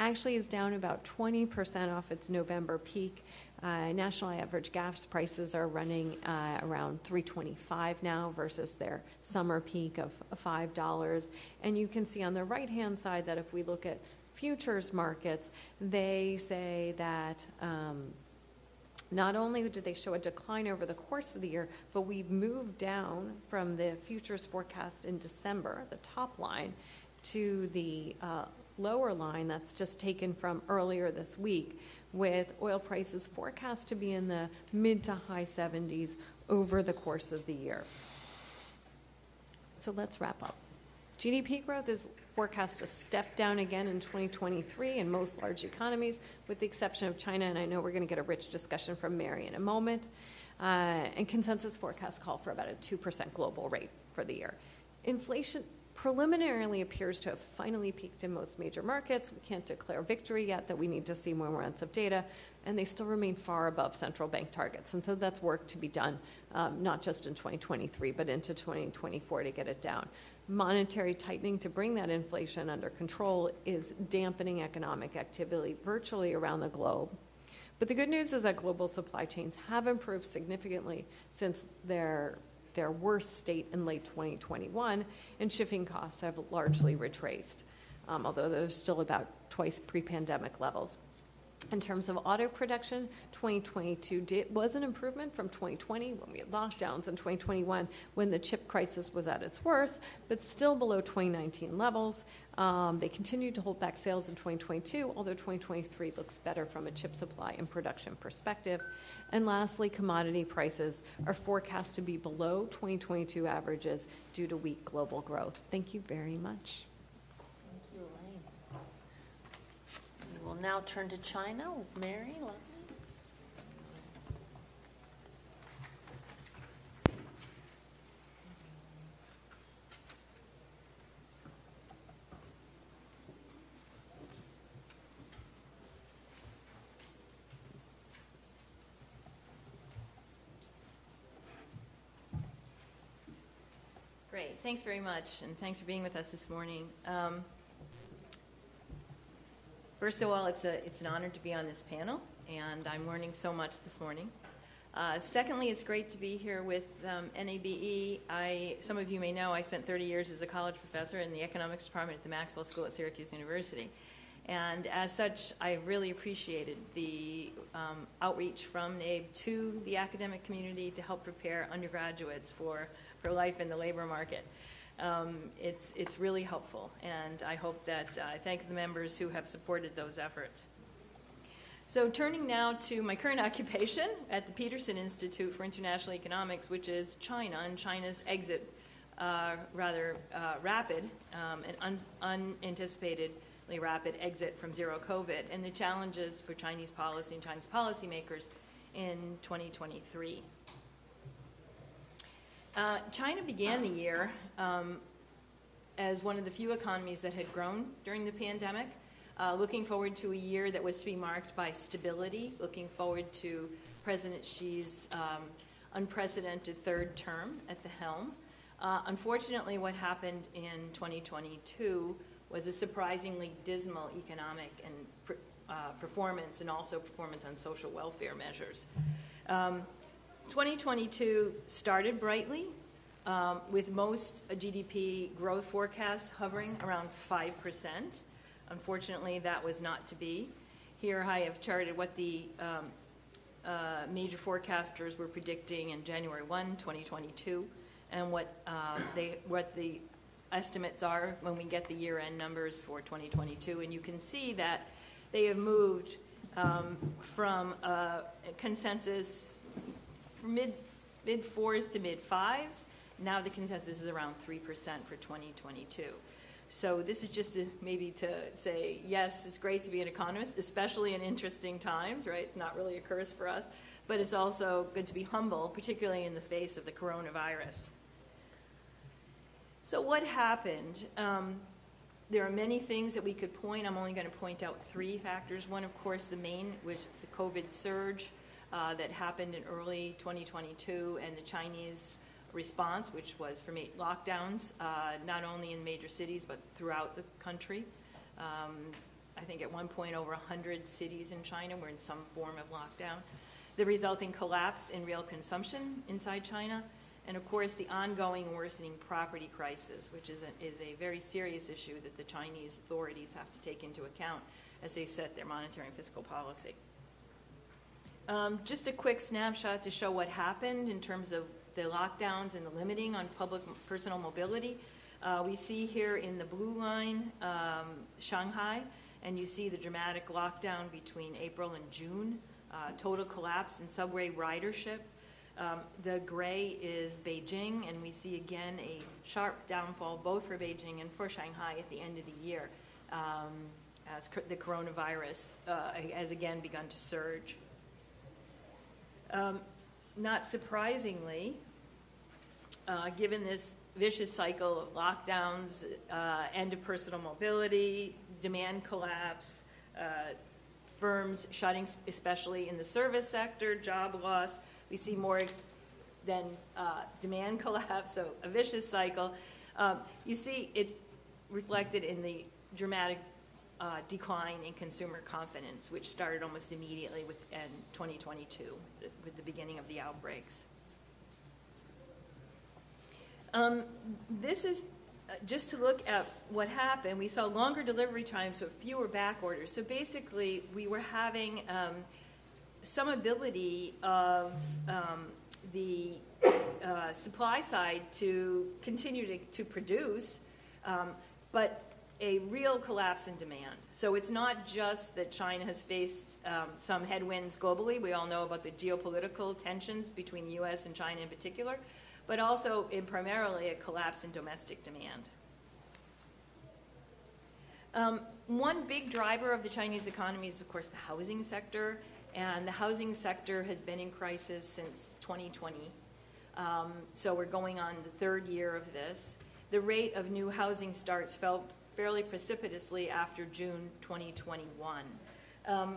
actually is down about 20% off its November peak uh, national average gas prices are running uh, around 325 now versus their summer peak of $5. And you can see on the right hand side that if we look at futures markets, they say that um, not only did they show a decline over the course of the year, but we've moved down from the futures forecast in December, the top line, to the uh, lower line that's just taken from earlier this week, with oil prices forecast to be in the mid to high 70s over the course of the year. So let's wrap up. GDP growth is forecast to step down again in 2023 in most large economies, with the exception of China, and I know we're going to get a rich discussion from Mary in a moment. Uh, and consensus forecasts call for about a 2% global rate for the year. Inflation preliminarily appears to have finally peaked in most major markets. We can't declare victory yet, that we need to see more months of data, and they still remain far above central bank targets. And so that's work to be done, um, not just in 2023, but into 2024 to get it down monetary tightening to bring that inflation under control is dampening economic activity virtually around the globe. But the good news is that global supply chains have improved significantly since their, their worst state in late 2021, and shipping costs have largely retraced, um, although they're still about twice pre pandemic levels. In terms of auto production, 2022 did, was an improvement from 2020 when we had lockdowns, and 2021 when the chip crisis was at its worst, but still below 2019 levels. Um, they continued to hold back sales in 2022, although 2023 looks better from a chip supply and production perspective. And lastly, commodity prices are forecast to be below 2022 averages due to weak global growth. Thank you very much. Thank you, Elaine. We'll now turn to China with Mary. Great, thanks very much, and thanks for being with us this morning. Um, First of all, it's, a, it's an honor to be on this panel, and I'm learning so much this morning. Uh, secondly, it's great to be here with um, NABE. I, some of you may know I spent 30 years as a college professor in the economics department at the Maxwell School at Syracuse University. And as such, I really appreciated the um, outreach from NABE to the academic community to help prepare undergraduates for, for life in the labor market um, it's, it's really helpful. And I hope that uh, I thank the members who have supported those efforts. So, turning now to my current occupation at the Peterson Institute for International Economics, which is China and China's exit, uh, rather uh, rapid um, and un- unanticipatedly rapid exit from zero COVID, and the challenges for Chinese policy and Chinese policymakers in 2023. Uh, China began the year um, as one of the few economies that had grown during the pandemic, uh, looking forward to a year that was to be marked by stability, looking forward to President Xi's um, unprecedented third term at the helm. Uh, unfortunately, what happened in 2022 was a surprisingly dismal economic and uh, performance and also performance on social welfare measures. Um, 2022 started brightly, um, with most GDP growth forecasts hovering around 5%. Unfortunately, that was not to be. Here I have charted what the um, uh, major forecasters were predicting in January 1, 2022, and what, uh, they, what the estimates are when we get the year-end numbers for 2022. And you can see that they have moved um, from a consensus mid mid fours to mid fives. Now the consensus is around three percent for 2022. So this is just to, maybe to say yes, it's great to be an economist, especially in interesting times, right? It's not really a curse for us, but it's also good to be humble, particularly in the face of the coronavirus. So what happened? Um, there are many things that we could point. I'm only going to point out three factors. One, of course, the main, which is the COVID surge uh, that happened in early 2022 and the Chinese response, which was from eight lockdowns, uh, not only in major cities but throughout the country. Um, I think at one point over 100 cities in China were in some form of lockdown. The resulting collapse in real consumption inside China, and of course, the ongoing worsening property crisis, which is a, is a very serious issue that the Chinese authorities have to take into account as they set their monetary and fiscal policy. Um, just a quick snapshot to show what happened in terms of the lockdowns and the limiting on public personal mobility. Uh, we see here in the blue line um, Shanghai, and you see the dramatic lockdown between April and June, uh, total collapse in subway ridership. Um, the gray is Beijing, and we see again a sharp downfall both for Beijing and for Shanghai at the end of the year um, as co- the coronavirus uh, has again begun to surge. Um, not surprisingly, uh, given this vicious cycle of lockdowns, uh, end of personal mobility, demand collapse, uh, firms shutting, especially in the service sector, job loss, we see more than uh, demand collapse, so a vicious cycle. Um, you see it reflected in the dramatic uh, decline in consumer confidence, which started almost immediately with, in 2022, with the beginning of the outbreaks. Um, this is uh, just to look at what happened. We saw longer delivery times, but fewer back orders. So basically, we were having um, some ability of um, the uh, supply side to continue to, to produce, um, but a real collapse in demand. So it's not just that China has faced um, some headwinds globally. We all know about the geopolitical tensions between the U.S. and China in particular, but also in primarily a collapse in domestic demand. Um, one big driver of the Chinese economy is, of course, the housing sector, and the housing sector has been in crisis since 2020. Um, so we're going on the third year of this. The rate of new housing starts fell fairly precipitously after June 2021. Um,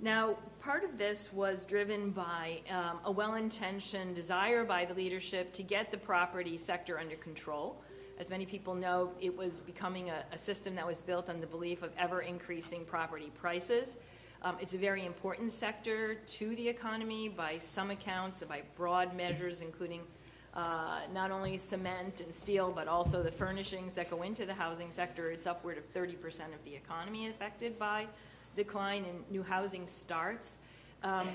now, part of this was driven by um, a well intentioned desire by the leadership to get the property sector under control. As many people know, it was becoming a, a system that was built on the belief of ever increasing property prices. Um, it's a very important sector to the economy by some accounts, by broad measures, including uh, not only cement and steel, but also the furnishings that go into the housing sector. It's upward of 30% of the economy affected by decline in new housing starts. Um,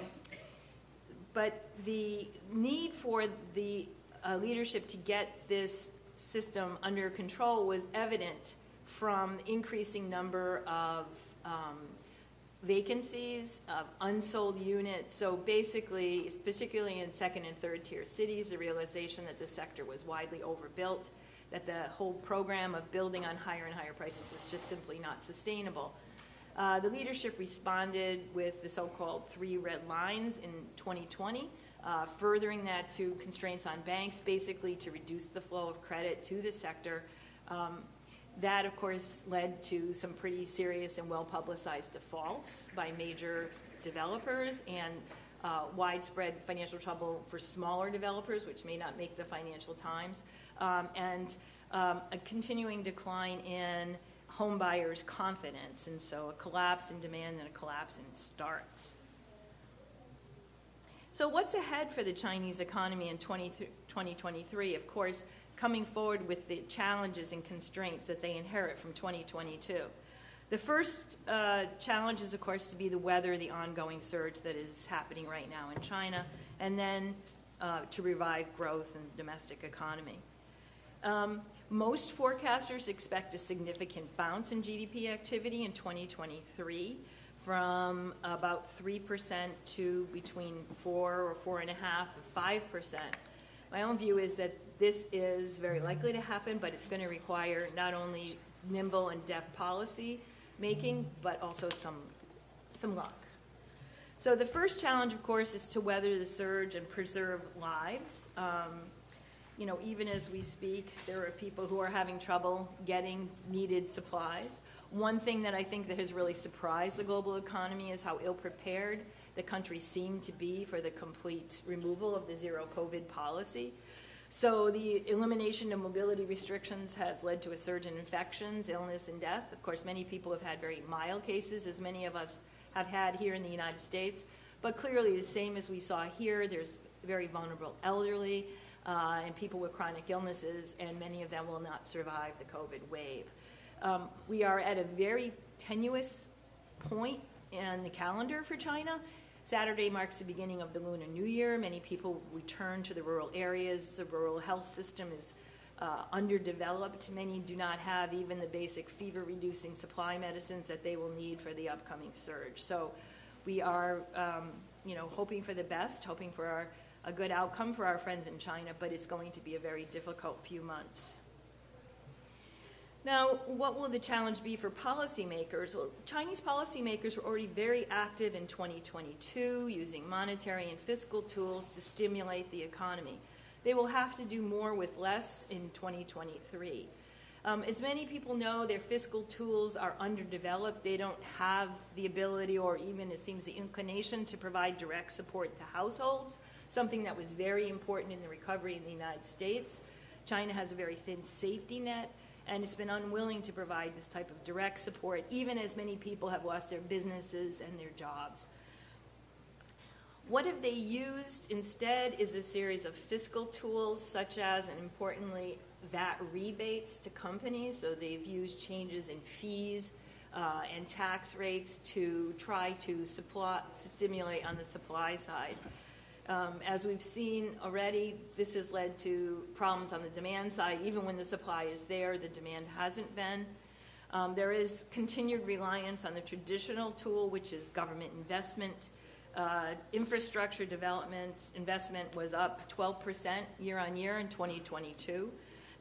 but the need for the uh, leadership to get this system under control was evident from increasing number of um, vacancies, of unsold units. So basically, particularly in second and third tier cities, the realization that the sector was widely overbuilt, that the whole program of building on higher and higher prices is just simply not sustainable. Uh, the leadership responded with the so-called three red lines in 2020, uh, furthering that to constraints on banks, basically to reduce the flow of credit to the sector. Um, that, of course, led to some pretty serious and well publicized defaults by major developers and uh, widespread financial trouble for smaller developers, which may not make the Financial Times, um, and um, a continuing decline in home buyers' confidence, and so a collapse in demand and a collapse in starts. So, what's ahead for the Chinese economy in 20, 2023? Of course, coming forward with the challenges and constraints that they inherit from 2022. The first uh, challenge is, of course, to be the weather, the ongoing surge that is happening right now in China, and then uh, to revive growth in the domestic economy. Um, most forecasters expect a significant bounce in GDP activity in 2023 from about 3% to between 4 or 4.5 or 5%. My own view is that this is very likely to happen, but it's going to require not only nimble and deft policy making, but also some, some luck. So the first challenge, of course, is to weather the surge and preserve lives. Um, you know, even as we speak, there are people who are having trouble getting needed supplies. One thing that I think that has really surprised the global economy is how ill prepared the country seemed to be for the complete removal of the zero COVID policy. So the elimination of mobility restrictions has led to a surge in infections, illness, and death. Of course, many people have had very mild cases, as many of us have had here in the United States. But clearly, the same as we saw here, there's very vulnerable elderly, uh, and people with chronic illnesses, and many of them will not survive the COVID wave. Um, we are at a very tenuous point in the calendar for China. Saturday marks the beginning of the Lunar New Year. Many people return to the rural areas. The rural health system is uh, underdeveloped. Many do not have even the basic fever reducing supply medicines that they will need for the upcoming surge. So we are, um, you know, hoping for the best, hoping for our, a good outcome for our friends in China, but it's going to be a very difficult few months. Now, what will the challenge be for policymakers? Well, Chinese policymakers were already very active in 2022, using monetary and fiscal tools to stimulate the economy. They will have to do more with less in 2023. Um, as many people know, their fiscal tools are underdeveloped. They don't have the ability or even, it seems, the inclination to provide direct support to households, something that was very important in the recovery in the United States. China has a very thin safety net and it's been unwilling to provide this type of direct support, even as many people have lost their businesses and their jobs. What have they used instead is a series of fiscal tools, such as, and importantly, VAT rebates to companies. So they've used changes in fees uh, and tax rates to try to supply, to stimulate on the supply side. Um, as we've seen already, this has led to problems on the demand side. Even when the supply is there, the demand hasn't been. Um, there is continued reliance on the traditional tool, which is government investment. Uh, infrastructure development investment was up 12% year on year in 2022.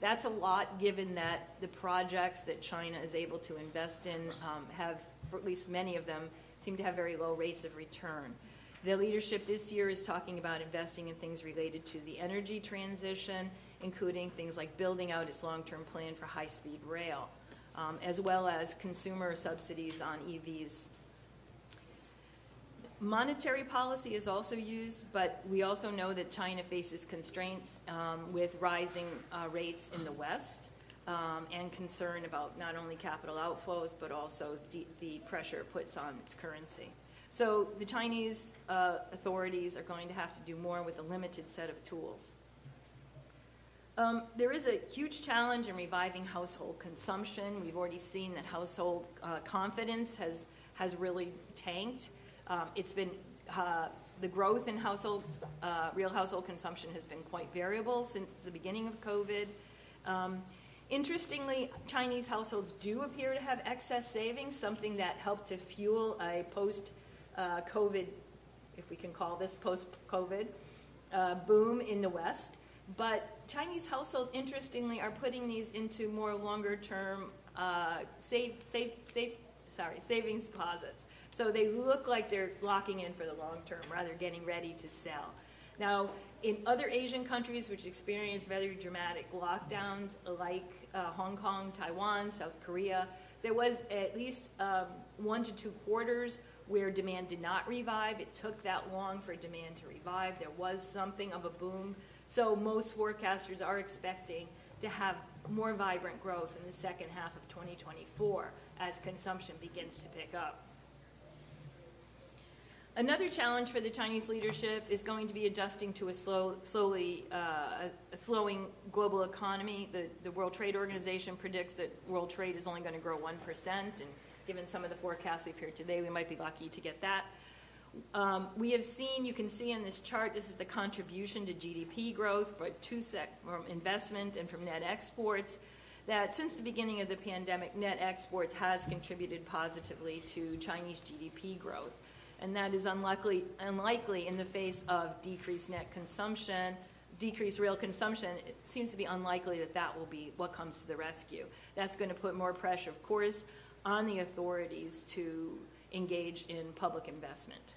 That's a lot given that the projects that China is able to invest in um, have, at least many of them, seem to have very low rates of return. The leadership this year is talking about investing in things related to the energy transition, including things like building out its long term plan for high speed rail, um, as well as consumer subsidies on EVs. Monetary policy is also used, but we also know that China faces constraints um, with rising uh, rates in the West. Um, and concern about not only capital outflows but also the pressure it puts on its currency. So the Chinese uh, authorities are going to have to do more with a limited set of tools. Um, there is a huge challenge in reviving household consumption. We've already seen that household uh, confidence has, has really tanked. Um, it's been uh, the growth in household, uh, real household consumption has been quite variable since the beginning of COVID. Um, interestingly, Chinese households do appear to have excess savings, something that helped to fuel a post uh, COVID, if we can call this post COVID, uh, boom in the West. But Chinese households, interestingly, are putting these into more longer term uh, save, save, save, sorry, savings deposits. So they look like they're locking in for the long term rather getting ready to sell. Now, in other Asian countries which experienced very dramatic lockdowns, like uh, Hong Kong, Taiwan, South Korea, there was at least um, one to two quarters where demand did not revive. It took that long for demand to revive. There was something of a boom. So most forecasters are expecting to have more vibrant growth in the second half of 2024 as consumption begins to pick up. Another challenge for the Chinese leadership is going to be adjusting to a slow, slowly uh, a, slowing global economy. The, the World Trade Organization predicts that world trade is only going to grow 1%, and given some of the forecasts we've heard today, we might be lucky to get that. Um, we have seen, you can see in this chart, this is the contribution to GDP growth sec- from investment and from net exports. That since the beginning of the pandemic, net exports has contributed positively to Chinese GDP growth. And that is unlikely, unlikely in the face of decreased net consumption, decreased real consumption. It seems to be unlikely that that will be what comes to the rescue. That's going to put more pressure, of course, on the authorities to engage in public investment.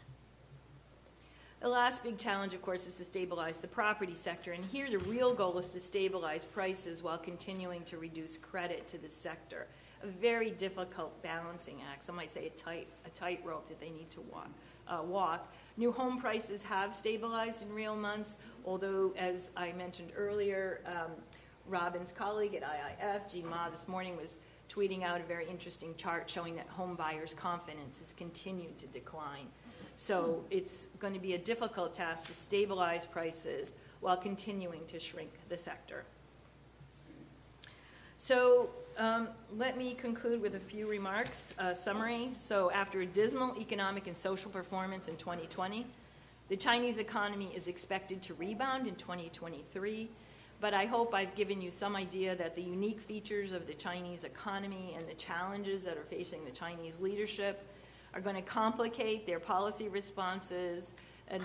The last big challenge, of course, is to stabilize the property sector. And here the real goal is to stabilize prices while continuing to reduce credit to the sector. A very difficult balancing act. Some might say a tight, a tightrope that they need to walk, uh, walk. New home prices have stabilized in real months, although, as I mentioned earlier, um, Robin's colleague at IIF, Gene Ma, this morning was tweeting out a very interesting chart showing that home buyers' confidence has continued to decline. So it's going to be a difficult task to stabilize prices while continuing to shrink the sector. So um, let me conclude with a few remarks, a summary. So after a dismal economic and social performance in 2020, the Chinese economy is expected to rebound in 2023, but I hope I've given you some idea that the unique features of the Chinese economy and the challenges that are facing the Chinese leadership are going to complicate their policy responses, and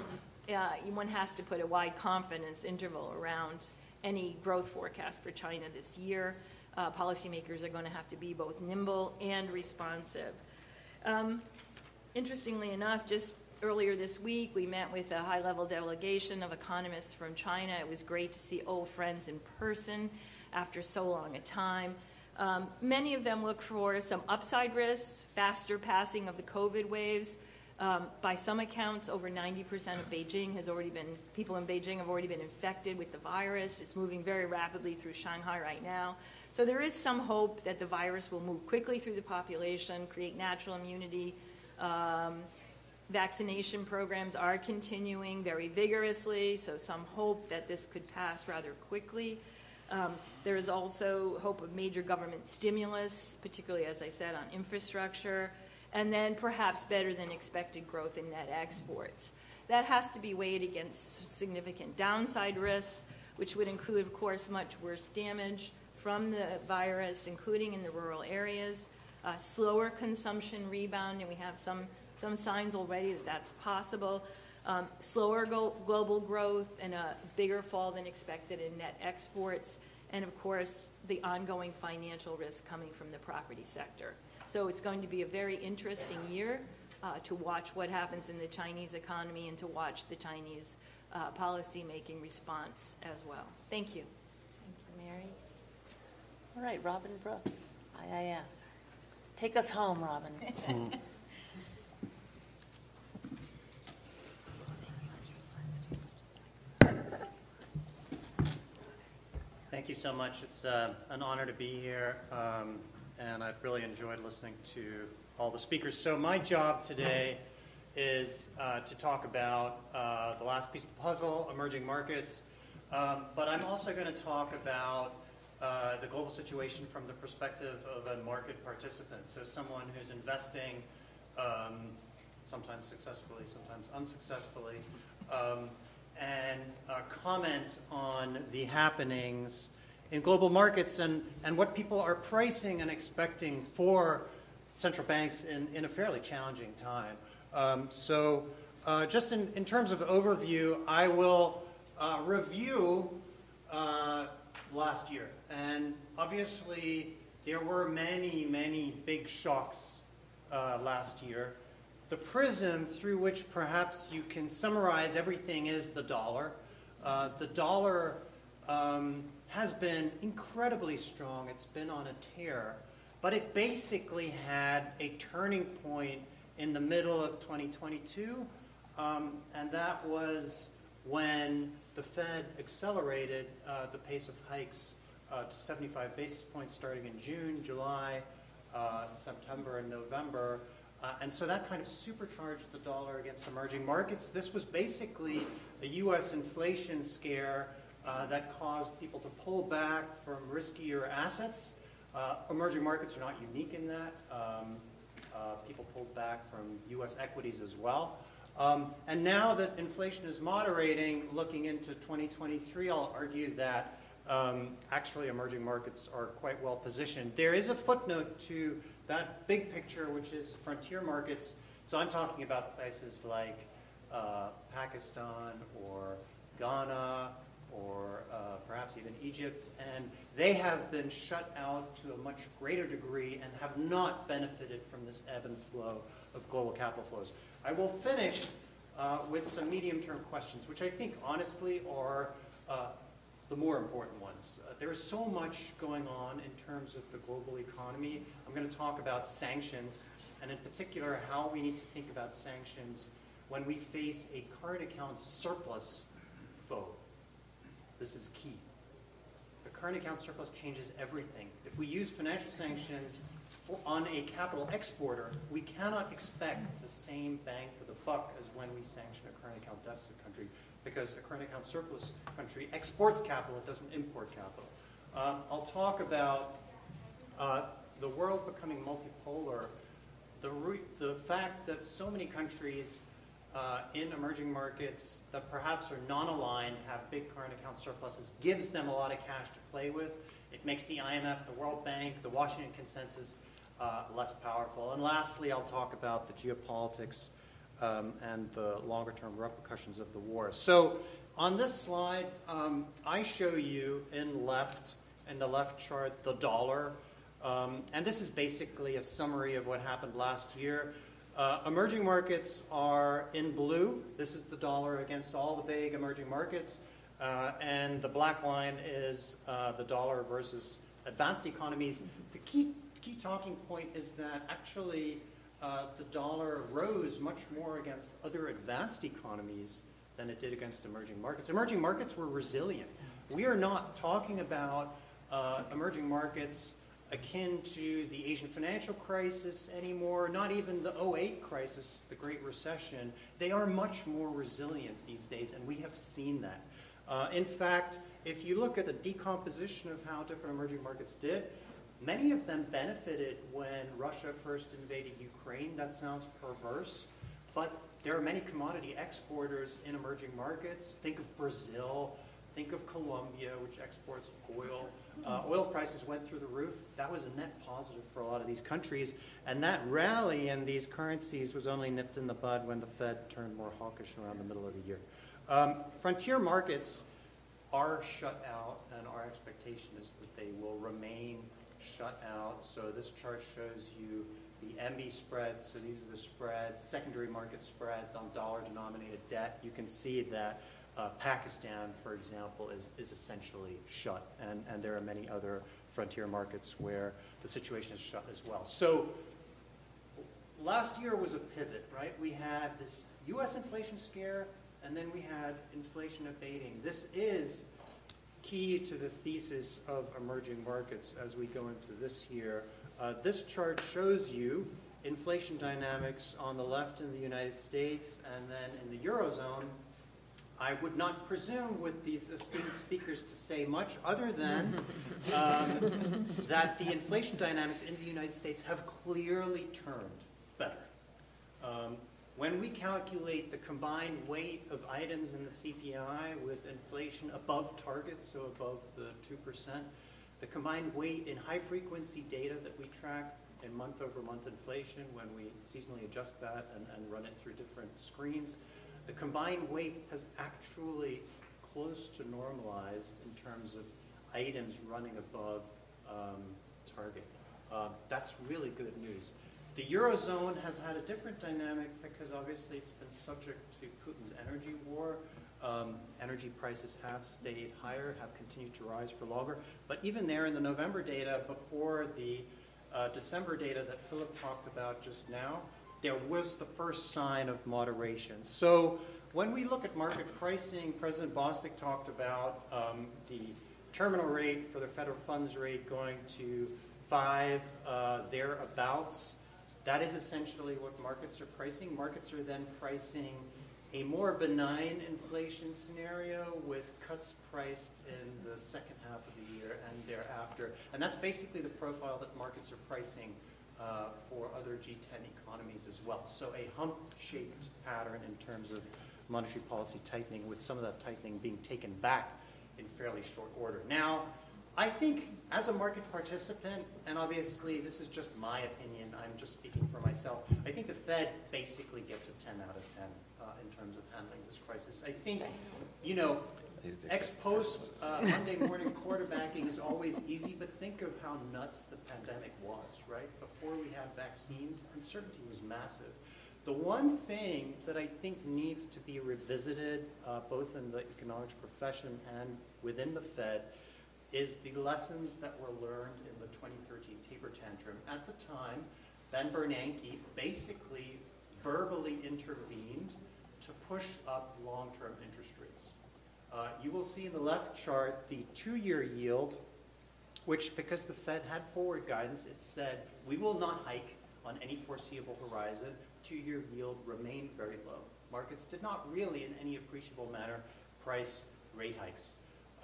uh, one has to put a wide confidence interval around any growth forecast for China this year uh, policymakers are going to have to be both nimble and responsive. Um, interestingly enough, just earlier this week, we met with a high level delegation of economists from China. It was great to see old friends in person after so long a time. Um, many of them look for some upside risks, faster passing of the COVID waves. Um, by some accounts, over 90% of Beijing has already been, people in Beijing have already been infected with the virus. It's moving very rapidly through Shanghai right now. So there is some hope that the virus will move quickly through the population, create natural immunity. Um, vaccination programs are continuing very vigorously, so some hope that this could pass rather quickly. Um, there is also hope of major government stimulus, particularly, as I said, on infrastructure, and then perhaps better than expected growth in net exports. That has to be weighed against significant downside risks, which would include, of course, much worse damage from the virus, including in the rural areas, uh, slower consumption rebound, and we have some, some signs already that that's possible, um, slower go- global growth, and a bigger fall than expected in net exports, and of course, the ongoing financial risk coming from the property sector. So it's going to be a very interesting year uh, to watch what happens in the Chinese economy and to watch the Chinese uh, policy making response as well. Thank you. Thank you, Mary. All right, Robin Brooks, IIF. Take us home, Robin. Thank you so much. It's uh, an honor to be here, um, and I've really enjoyed listening to all the speakers. So my job today is uh, to talk about uh, the last piece of the puzzle, emerging markets, um, but I'm also going to talk about uh, the global situation from the perspective of a market participant. So someone who's investing, um, sometimes successfully, sometimes unsuccessfully, um, and uh, comment on the happenings in global markets and, and what people are pricing and expecting for central banks in, in a fairly challenging time. Um, so uh, just in, in terms of overview, I will uh, review uh, last year. And obviously, there were many, many big shocks uh, last year. The prism through which perhaps you can summarize everything is the dollar. Uh, the dollar um, has been incredibly strong, it's been on a tear, but it basically had a turning point in the middle of 2022, um, and that was when the Fed accelerated uh, the pace of hikes uh, to 75 basis points starting in June, July, uh, September, and November. Uh, and so that kind of supercharged the dollar against emerging markets. This was basically a U.S. inflation scare uh, that caused people to pull back from riskier assets. Uh, emerging markets are not unique in that. Um, uh, people pulled back from U.S. equities as well. Um, and now that inflation is moderating, looking into 2023, I'll argue that um, actually emerging markets are quite well positioned. There is a footnote to that big picture, which is frontier markets. So I'm talking about places like uh, Pakistan or Ghana or uh, perhaps even Egypt, and they have been shut out to a much greater degree and have not benefited from this ebb and flow of global capital flows. I will finish uh, with some medium term questions, which I think honestly are uh, the more important ones. Uh, there's so much going on in terms of the global economy. I'm going to talk about sanctions, and in particular, how we need to think about sanctions when we face a current account surplus foe. This is key. The current account surplus changes everything. If we use financial sanctions for, on a capital exporter, we cannot expect the same bang for the buck as when we sanction a current account deficit country. Because a current account surplus country exports capital, it doesn't import capital. Um, I'll talk about uh, the world becoming multipolar, the, the fact that so many countries uh, in emerging markets that perhaps are non-aligned have big current account surpluses gives them a lot of cash to play with. It makes the IMF, the World Bank, the Washington Consensus uh, less powerful. And lastly, I'll talk about the geopolitics um, and the longer-term repercussions of the war. So on this slide, um, I show you in left, in the left chart, the dollar. Um, and this is basically a summary of what happened last year. Uh, emerging markets are in blue. This is the dollar against all the big emerging markets. Uh, and the black line is uh, the dollar versus advanced economies. The key, key talking point is that actually uh, the dollar rose much more against other advanced economies than it did against emerging markets. Emerging markets were resilient. We are not talking about uh, emerging markets akin to the Asian financial crisis anymore, not even the 08 crisis, the Great Recession. They are much more resilient these days, and we have seen that. Uh, in fact, if you look at the decomposition of how different emerging markets did, many of them benefited when Russia first invaded Ukraine. That sounds perverse, but there are many commodity exporters in emerging markets. Think of Brazil, think of Colombia, which exports oil. Uh, oil prices went through the roof. That was a net positive for a lot of these countries. And that rally in these currencies was only nipped in the bud when the Fed turned more hawkish around the middle of the year. Um, frontier markets are shut out, and our expectation is that they will remain shut out. So this chart shows you the EMBI spreads. So these are the spreads, secondary market spreads on dollar-denominated debt. You can see that uh, Pakistan, for example, is, is essentially shut, and, and there are many other frontier markets where the situation is shut as well. So last year was a pivot, right? We had this U.S. inflation scare, and then we had inflation abating. This is key to the thesis of emerging markets as we go into this year. Uh, this chart shows you inflation dynamics on the left in the United States and then in the Eurozone. I would not presume with these esteemed speakers to say much other than um, that the inflation dynamics in the United States have clearly turned better. Um, when we calculate the combined weight of items in the CPI with inflation above target, so above the 2%, the combined weight in high frequency data that we track in month over month inflation when we seasonally adjust that and, and run it through different screens, the combined weight has actually close to normalized in terms of items running above um, target. Uh, that's really good news. The Eurozone has had a different dynamic because obviously it's been subject to Putin's energy war. Um, energy prices have stayed higher, have continued to rise for longer. But even there in the November data, before the uh, December data that Philip talked about just now, there was the first sign of moderation. So when we look at market pricing, President Bostic talked about um, the terminal rate for the federal funds rate going to five uh, thereabouts. That is essentially what markets are pricing. Markets are then pricing a more benign inflation scenario with cuts priced in the second half of the year and thereafter. And that's basically the profile that markets are pricing uh, for other G10 economies as well. So a hump-shaped pattern in terms of monetary policy tightening, with some of that tightening being taken back in fairly short order. Now, I think as a market participant, and obviously this is just my opinion, I'm just speaking for myself, I think the Fed basically gets a 10 out of 10 uh, in terms of handling this crisis. I think, you know, ex post uh, Monday morning quarterbacking is always easy, but think of how nuts the pandemic was, right? Before we had vaccines, uncertainty was massive. The one thing that I think needs to be revisited, uh, both in the economics profession and within the Fed, is the lessons that were learned in the 2013 taper tantrum. At the time, Ben Bernanke basically verbally intervened to push up long-term interest rates. Uh, you will see in the left chart the two-year yield, which because the Fed had forward guidance, it said we will not hike on any foreseeable horizon. Two-year yield remained very low. markets did not really, in any appreciable manner, price rate hikes.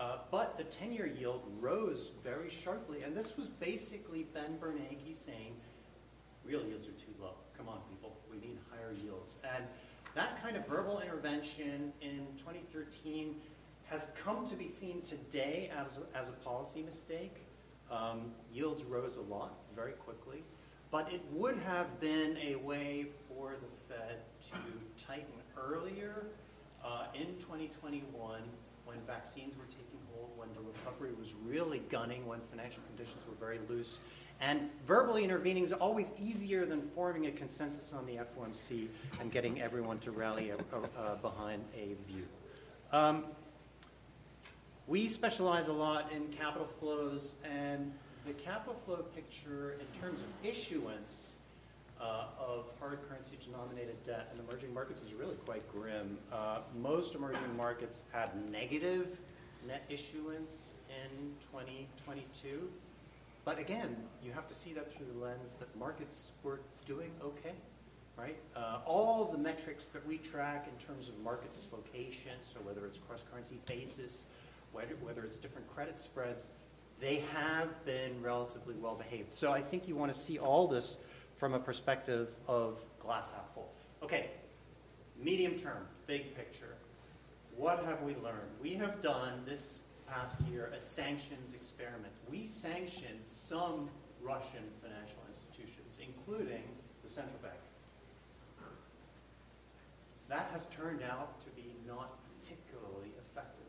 Uh, but the 10-year yield rose very sharply, and this was basically Ben Bernanke saying, real yields are too low. Come on, people, we need higher yields. And that kind of verbal intervention in 2013 has come to be seen today as, as a policy mistake. Um, yields rose a lot very quickly, but it would have been a way for the Fed to tighten earlier uh, in 2021 when vaccines were taking hold, when the recovery was really gunning, when financial conditions were very loose. And verbally intervening is always easier than forming a consensus on the FOMC and getting everyone to rally a, a, a behind a view. Um, we specialize a lot in capital flows, and the capital flow picture in terms of issuance uh, of hard currency denominated debt in emerging markets is really quite grim. Uh, most emerging markets had negative net issuance in 2022. But again, you have to see that through the lens that markets were doing okay, right? Uh, all the metrics that we track in terms of market dislocation, so whether it's cross-currency basis, whether, whether it's different credit spreads, they have been relatively well behaved. So I think you want to see all this from a perspective of glass half full. Okay, medium term, big picture. What have we learned? We have done this past year a sanctions experiment. We sanctioned some Russian financial institutions, including the central bank. That has turned out to be not particularly effective.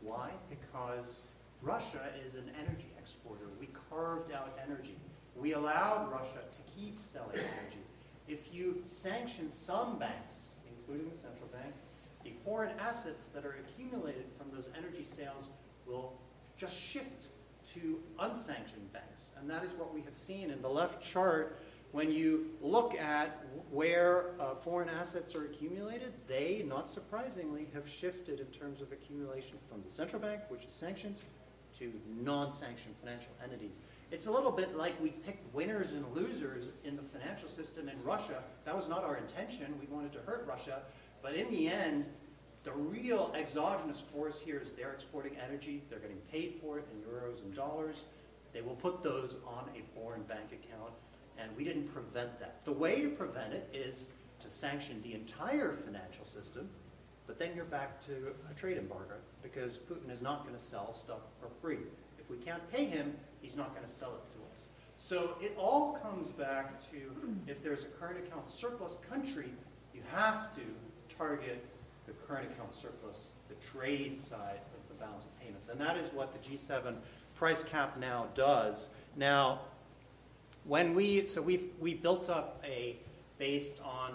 Why? Because Russia is an energy exporter. We carved out energy. We allowed Russia to keep selling energy. If you sanction some banks, including the central bank, the foreign assets that are accumulated from those energy sales will just shift to unsanctioned banks. And that is what we have seen in the left chart. When you look at where uh, foreign assets are accumulated, they, not surprisingly, have shifted in terms of accumulation from the central bank, which is sanctioned, to non-sanctioned financial entities. It's a little bit like we picked winners and losers in the financial system in Russia. That was not our intention. We wanted to hurt Russia. But in the end, the real exogenous force here is they're exporting energy. They're getting paid for it in euros and dollars. They will put those on a foreign bank account, and we didn't prevent that. The way to prevent it is to sanction the entire financial system, but then you're back to a trade embargo because Putin is not going to sell stuff for free. If we can't pay him, he's not going to sell it to us. So it all comes back to if there's a current account surplus country, you have to target the current account surplus, the trade side of the balance of payments. And that is what the G7 price cap now does. Now, when we, so we we built up a, based on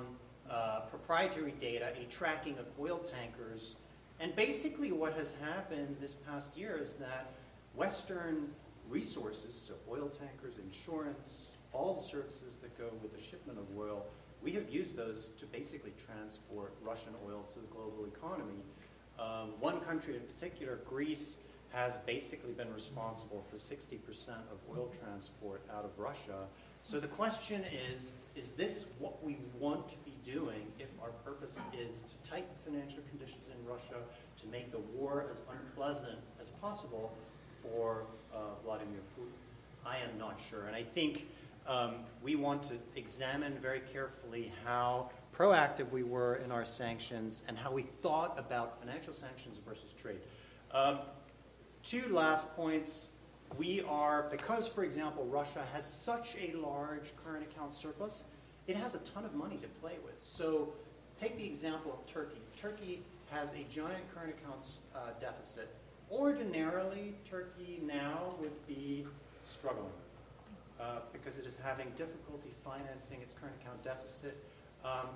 uh, proprietary data, a tracking of oil tankers. And basically what has happened this past year is that Western resources, so oil tankers, insurance, all the services that go with the shipment of oil, we have used those to basically transport Russian oil to the global economy. Um, one country in particular, Greece, has basically been responsible for 60% of oil transport out of Russia. So the question is, is this what we want to be doing if our purpose is to tighten financial conditions in Russia, to make the war as unpleasant as possible for uh, Vladimir Putin? I am not sure. And I think um, we want to examine very carefully how proactive we were in our sanctions and how we thought about financial sanctions versus trade. Um, two last points. We are, because, for example, Russia has such a large current account surplus, it has a ton of money to play with. So take the example of Turkey. Turkey has a giant current accounts uh, deficit. Ordinarily, Turkey now would be struggling uh, because it is having difficulty financing its current account deficit. Um,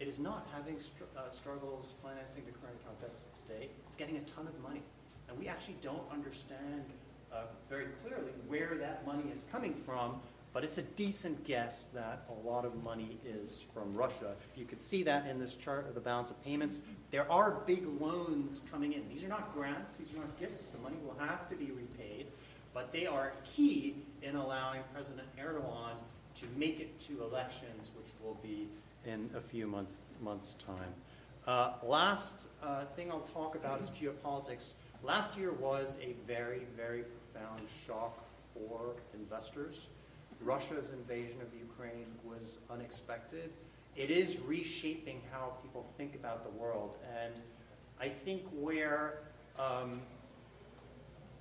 it is not having str uh, struggles financing the current account deficit today. It's getting a ton of money. And we actually don't understand uh, very clearly where that money is coming from, but it's a decent guess that a lot of money is from Russia. You could see that in this chart of the balance of payments. There are big loans coming in. These are not grants, these are not gifts. The money will have to be repaid, but they are key in allowing President Erdogan to make it to elections, which will be in a few months, months' time. Uh, last uh, thing I'll talk about is geopolitics. Last year was a very, very profound shock for investors. Russia's invasion of Ukraine was unexpected. It is reshaping how people think about the world. And I think where um,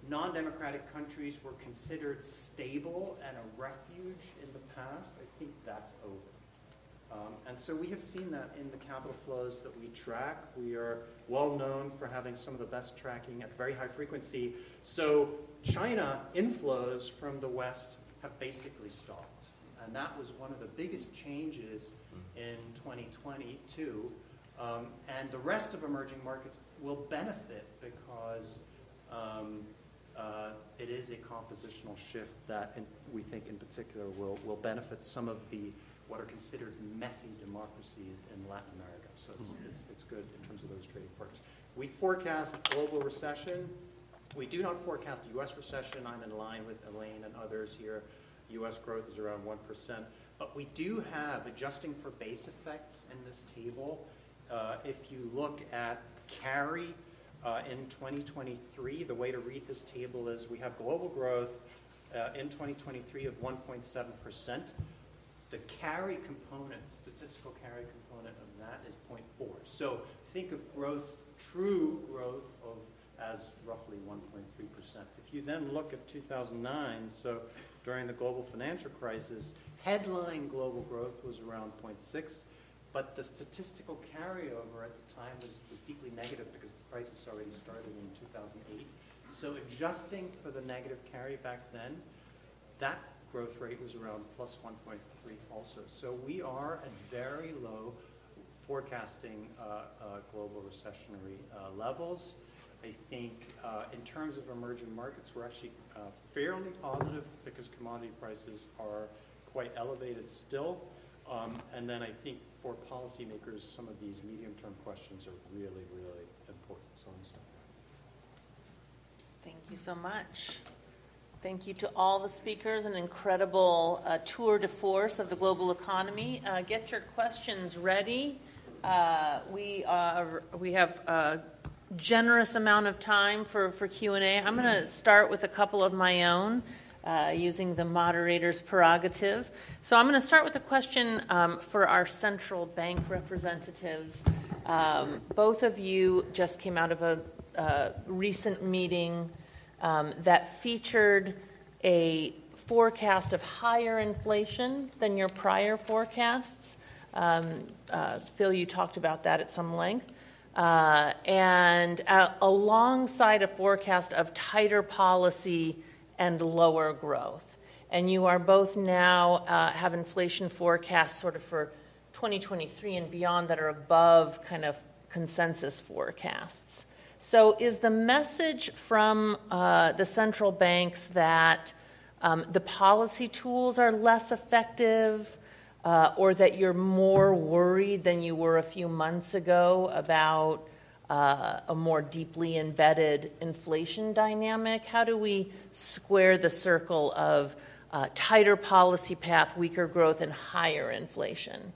non democratic countries were considered stable and a refuge in the past, I think that's over. Um, and so we have seen that in the capital flows that we track. We are well known for having some of the best tracking at very high frequency. So China inflows from the West have basically stopped. And that was one of the biggest changes in 2022. Um, and the rest of emerging markets will benefit because um, uh, it is a compositional shift that in, we think in particular will, will benefit some of the what are considered messy democracies in Latin America. So it's, mm-hmm. it's, it's good in terms of those trading partners. We forecast global recession. We do not forecast U.S. recession. I'm in line with Elaine and others here. U.S. growth is around 1%. But we do have, adjusting for base effects in this table, uh, if you look at carry uh, in 2023, the way to read this table is we have global growth uh, in 2023 of 1.7% the carry component, statistical carry component of that is 0.4. So think of growth, true growth of as roughly 1.3%. If you then look at 2009, so during the global financial crisis, headline global growth was around 0.6, but the statistical carryover at the time was, was deeply negative because the crisis already started in 2008. So adjusting for the negative carry back then, that growth rate was around plus 1.3 also. So we are at very low forecasting uh, uh, global recessionary uh, levels. I think uh, in terms of emerging markets, we're actually uh, fairly positive because commodity prices are quite elevated still. Um, and then I think for policymakers, some of these medium-term questions are really, really important. So I'm Thank you so much. Thank you to all the speakers, an incredible uh, tour de force of the global economy. Uh, get your questions ready. Uh, we, are, we have a generous amount of time for, for Q&A. I'm going to start with a couple of my own. Uh, using the moderator's prerogative. So I'm going to start with a question um, for our central bank representatives. Um, both of you just came out of a uh, recent meeting um, that featured a forecast of higher inflation than your prior forecasts. Um, uh, Phil, you talked about that at some length. Uh, and uh, alongside a forecast of tighter policy and lower growth. And you are both now uh, have inflation forecasts sort of for 2023 and beyond that are above kind of consensus forecasts. So, is the message from uh, the central banks that um, the policy tools are less effective, uh, or that you're more worried than you were a few months ago about uh, a more deeply embedded inflation dynamic? How do we square the circle of uh, tighter policy path, weaker growth, and higher inflation?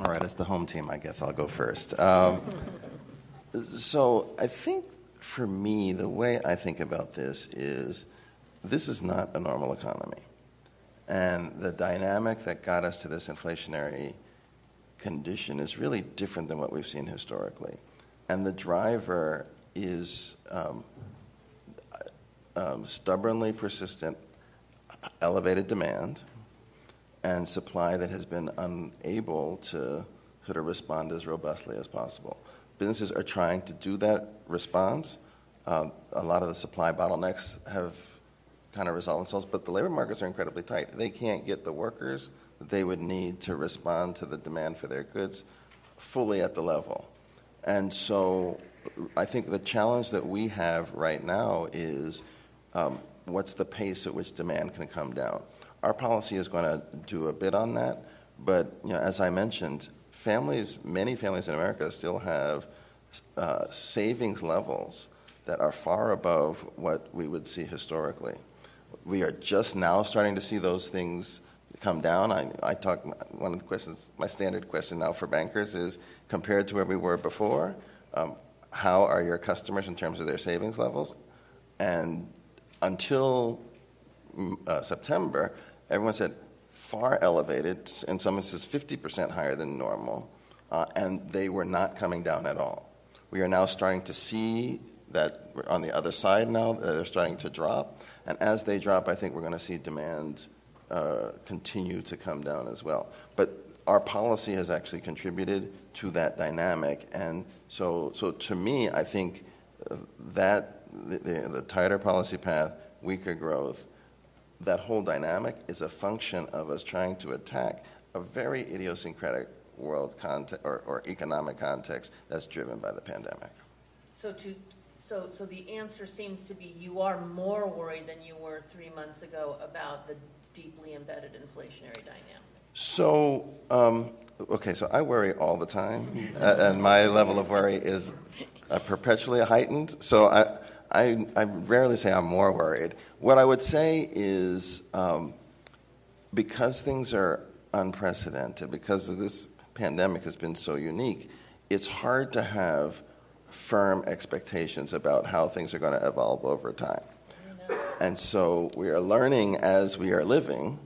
All right, as the home team, I guess I'll go first. Um, so I think for me, the way I think about this is this is not a normal economy. And the dynamic that got us to this inflationary condition is really different than what we've seen historically. And the driver is um, um, stubbornly persistent, elevated demand and supply that has been unable to sort of respond as robustly as possible. Businesses are trying to do that response. Uh, a lot of the supply bottlenecks have kind of resolved themselves, but the labor markets are incredibly tight. They can't get the workers that they would need to respond to the demand for their goods fully at the level. And so I think the challenge that we have right now is um, what's the pace at which demand can come down? our policy is going to do a bit on that, but you know, as I mentioned, families, many families in America still have uh, savings levels that are far above what we would see historically. We are just now starting to see those things come down. I, I talk, one of the questions, my standard question now for bankers is compared to where we were before, um, how are your customers in terms of their savings levels? And until mm, uh, September, everyone said far elevated, in some instances 50% higher than normal, uh, and they were not coming down at all. We are now starting to see that on the other side now, they're starting to drop. And as they drop, I think we're going to see demand uh, continue to come down as well. But our policy has actually contributed to that dynamic. And so, so to me, I think uh, that the, the tighter policy path, weaker growth, that whole dynamic is a function of us trying to attack a very idiosyncratic world context or, or economic context that's driven by the pandemic. So to, so, so the answer seems to be you are more worried than you were three months ago about the deeply embedded inflationary dynamic. So, um, okay, so I worry all the time, and my level of worry is uh, perpetually heightened. So I, I, I, rarely say I'm more worried. What I would say is um, because things are unprecedented, because this pandemic has been so unique, it's hard to have firm expectations about how things are going to evolve over time. And so we are learning as we are living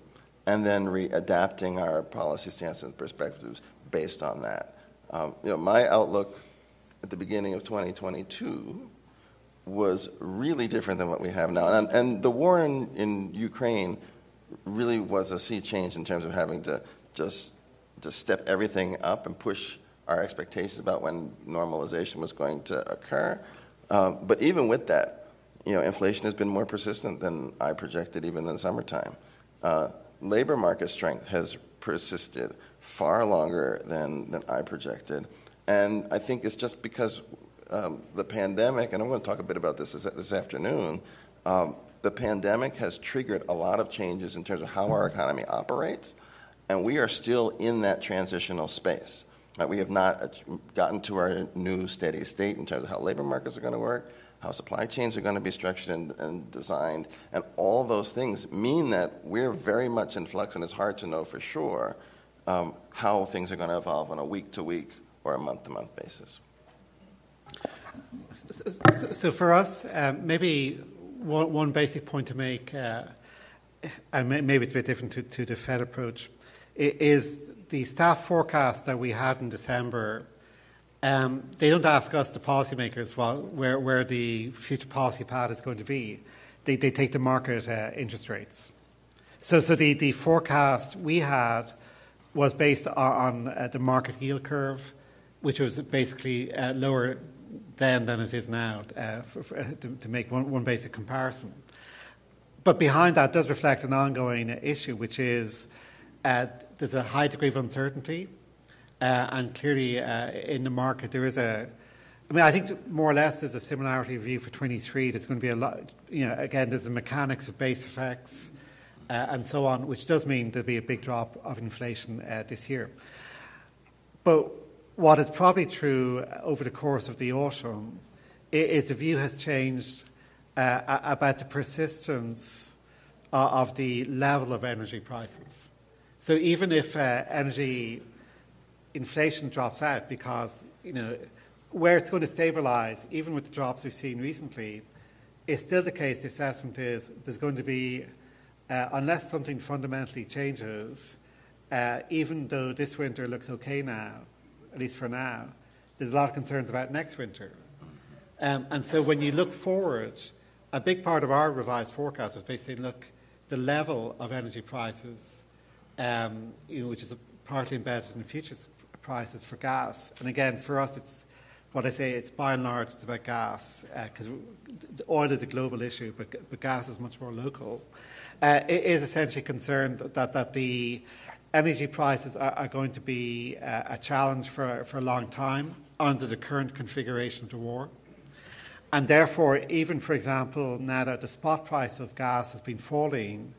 and then readapting our policy stance and perspectives based on that. Um, you know, my outlook at the beginning of 2022 was really different than what we have now. And, and the war in, in Ukraine really was a sea change in terms of having to just, just step everything up and push our expectations about when normalization was going to occur. Uh, but even with that, you know, inflation has been more persistent than I projected even in the summertime. Uh, labor market strength has persisted far longer than, than I projected. And I think it's just because um, the pandemic, and I'm going to talk a bit about this this, this afternoon, um, the pandemic has triggered a lot of changes in terms of how our economy operates, and we are still in that transitional space. Right? We have not gotten to our new steady state in terms of how labor markets are going to work, how supply chains are going to be structured and, and, designed, and all those things mean that we're very much in flux, and it's hard to know for sure um, how things are going to evolve on a week to week or a month to month basis. So, so, so for us, um, maybe one, one, basic point to make, uh, and maybe it's a bit different to, to the Fed approach, is the staff forecast that we had in December um, they don't ask us, the policymakers, well, where, where the future policy path is going to be. They, they take the market uh, interest rates. So, so the, the forecast we had was based on, on uh, the market yield curve, which was basically uh, lower then than it is now, uh, for, for, to, to, make one, one basic comparison. But behind that does reflect an ongoing issue, which is uh, there's a high degree of uncertainty uh, and clearly, uh, in the market, there is a. I mean, I think more or less there's a similarity view for 23. There's going to be a lot. You know, again, there's the mechanics of base effects uh, and so on, which does mean there'll be a big drop of inflation uh, this year. But what is probably true over the course of the autumn is the view has changed uh, about the persistence uh, of the level of energy prices. So even if energy inflation drops out because, you know, where it's going to stabilise, even with the drops we've seen recently, is still the case. The assessment is there's going to be, uh, unless something fundamentally changes, uh, even though this winter looks okay now, at least for now, there's a lot of concerns about next winter. Um, and so when you look forward, a big part of our revised forecast is basically look, the level of energy prices, um, you know, which is partly embedded in futures prices for gas. And again, for us, it's what I say, it's by and large, it's about gas, because uh, oil is a global issue, but, but gas is much more local. Uh, it is essentially concerned that, that the energy prices are, are going to be uh, a challenge for, for a long time under the current configuration of the war. And therefore, even for example, now that the spot price of gas has been falling,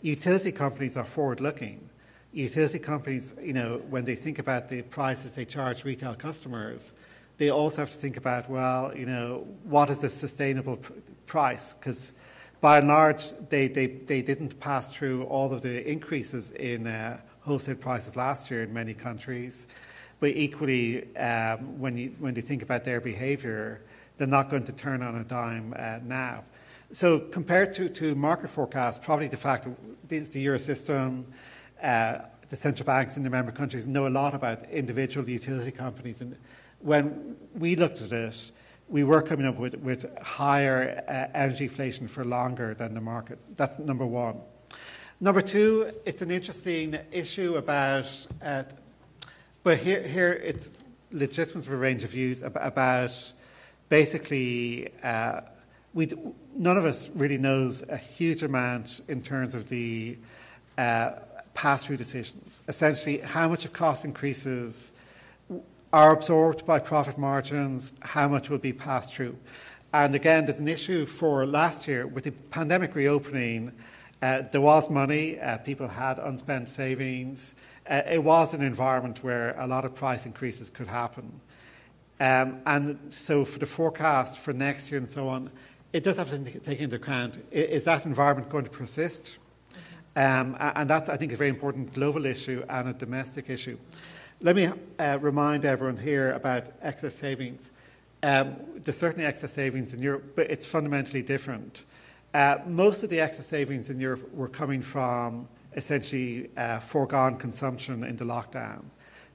utility companies are forward looking utility companies, you know, when they think about the prices they charge retail customers, they also have to think about, well, you know, what is a sustainable pr- price? Because by and large, they, they, they didn't pass through all of the increases in uh, wholesale prices last year in many countries. But equally, um, when, you, when you think about their behaviour, they're not going to turn on a dime uh, now. So compared to, to market forecasts, probably the fact that the euro system, uh, the central banks in the member countries know a lot about individual utility companies. And when we looked at it, we were coming up with, with higher uh, energy inflation for longer than the market. That's number one. Number two, it's an interesting issue about, uh, but here, here it's legitimate for a range of views about basically uh, we none of us really knows a huge amount in terms of the uh, pass-through decisions. Essentially, how much of cost increases are absorbed by profit margins, how much will be passed through. And again, there's an issue for last year with the pandemic reopening. Uh, there was money, uh, people had unspent savings. Uh, it was an environment where a lot of price increases could happen. Um, and so, for the forecast for next year and so on, it does have to take into account is that environment going to persist? Um, and that's, I think, a very important global issue and a domestic issue. Let me uh, remind everyone here about excess savings. Um, there's certainly excess savings in Europe, but it's fundamentally different. Uh, most of the excess savings in Europe were coming from essentially uh, foregone consumption in the lockdown.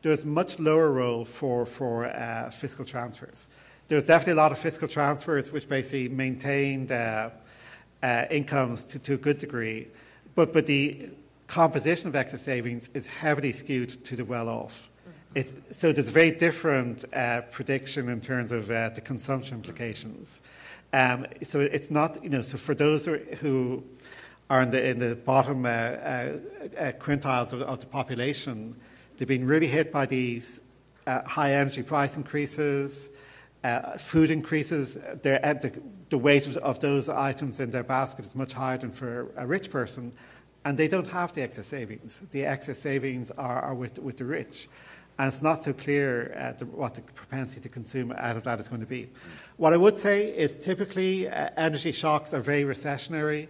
There was much lower role for, for uh, fiscal transfers there was definitely a lot of fiscal transfers which basically maintained uh, uh, incomes to, to, a good degree, but, but the composition of excess savings is heavily skewed to the well off. So there's a very different uh, prediction in terms of uh, the consumption implications. Um, so it's not, you know, so for those who are in the, in the bottom uh, uh, quintiles of, of, the population, they've been really hit by these high energy price increases, uh, food increases, uh, the, the, weight of, of, those items in their basket is much higher than for a rich person, and they don't have the excess savings. The excess savings are, are with, with the rich. And it's not so clear uh, the, what the propensity to consume out of that is going to be. What I would say is typically uh, energy shocks are very recessionary.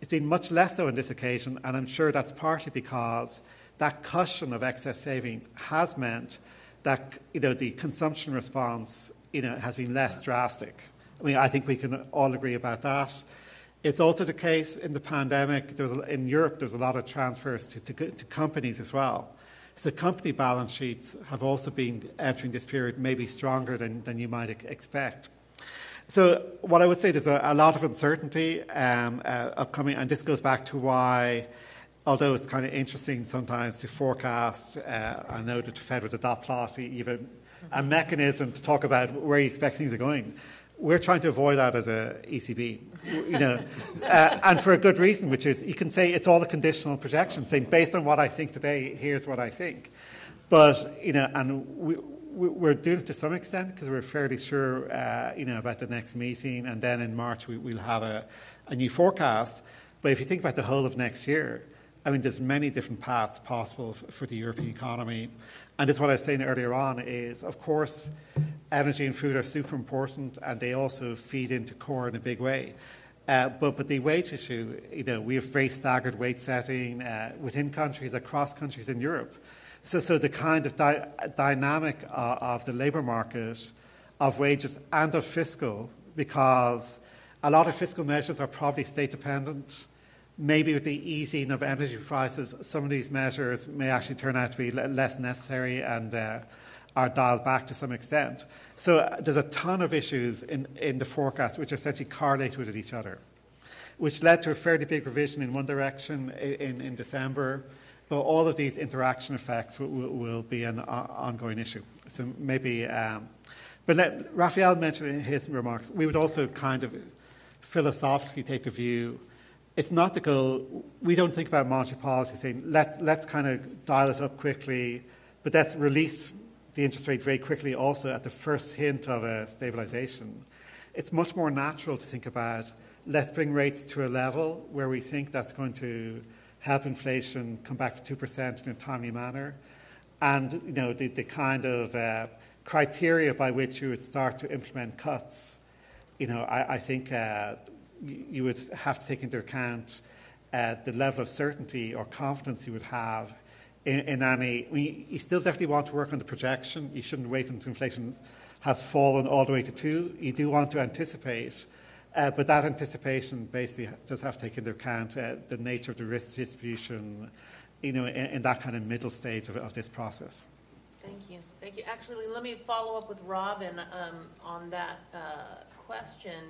It's been much less so on this occasion, and I'm sure that's partly because that cushion of excess savings has meant that you know, the consumption response you know, has been less drastic. I mean, I think we can all agree about that. It's also the case in the pandemic, there was, in Europe, there's a lot of transfers to, to, to, companies as well. So company balance sheets have also been entering this period maybe stronger than, than you might expect. So what I would say, there's a, a lot of uncertainty um, uh, upcoming, and this goes back to why, although it's kind of interesting sometimes to forecast, uh, I know that Fed with the dot plot, even a mechanism to talk about where you expect things are going. We're trying to avoid that as a ECB, you know, uh, and for a good reason, which is you can say it's all a conditional projection, saying based on what I think today, here's what I think. But you know, and we, we're doing it to some extent because we're fairly sure, uh, you know, about the next meeting, and then in March we, will have a, a new forecast. But if you think about the whole of next year, I mean, there's many different paths possible for the European economy. And it's what I was saying earlier on is, of course, energy and food are super important and they also feed into core in a big way. Uh, but, but the wage issue, you know, we have very staggered wage setting uh, within countries, across countries in Europe. So, so the kind of di- dynamic of, of the labour market, of wages and of fiscal, because a lot of fiscal measures are probably state dependent maybe with the easing of energy prices, some of these measures may actually turn out to be less necessary and uh, are dialed back to some extent. So uh, there's a ton of issues in, in the forecast which are essentially correlate with each other, which led to a fairly big revision in one direction in, in December. But all of these interaction effects will, will, will be an ongoing issue. So maybe, um, but let, Raphael mentioned in his remarks, we would also kind of philosophically take the view it's not the goal. We don't think about monetary policy saying let's let's kind of dial it up quickly, but let's release the interest rate very quickly also at the first hint of a stabilization. It's much more natural to think about let's bring rates to a level where we think that's going to help inflation come back to 2% in a timely manner. And you know the, the kind of uh, criteria by which you would start to implement cuts, you know, I, I think uh, you, would have to take into account uh, the level of certainty or confidence you would have in, in any. Mean, you still definitely want to work on the projection. You shouldn't wait until inflation has fallen all the way to two. You do want to anticipate. Uh, but that anticipation basically does have to take into account uh, the nature of the risk distribution, you know, in, in that kind of middle stage of, of, this process. Thank you. Thank you. Actually, let me follow up with Robin um, on that uh, question.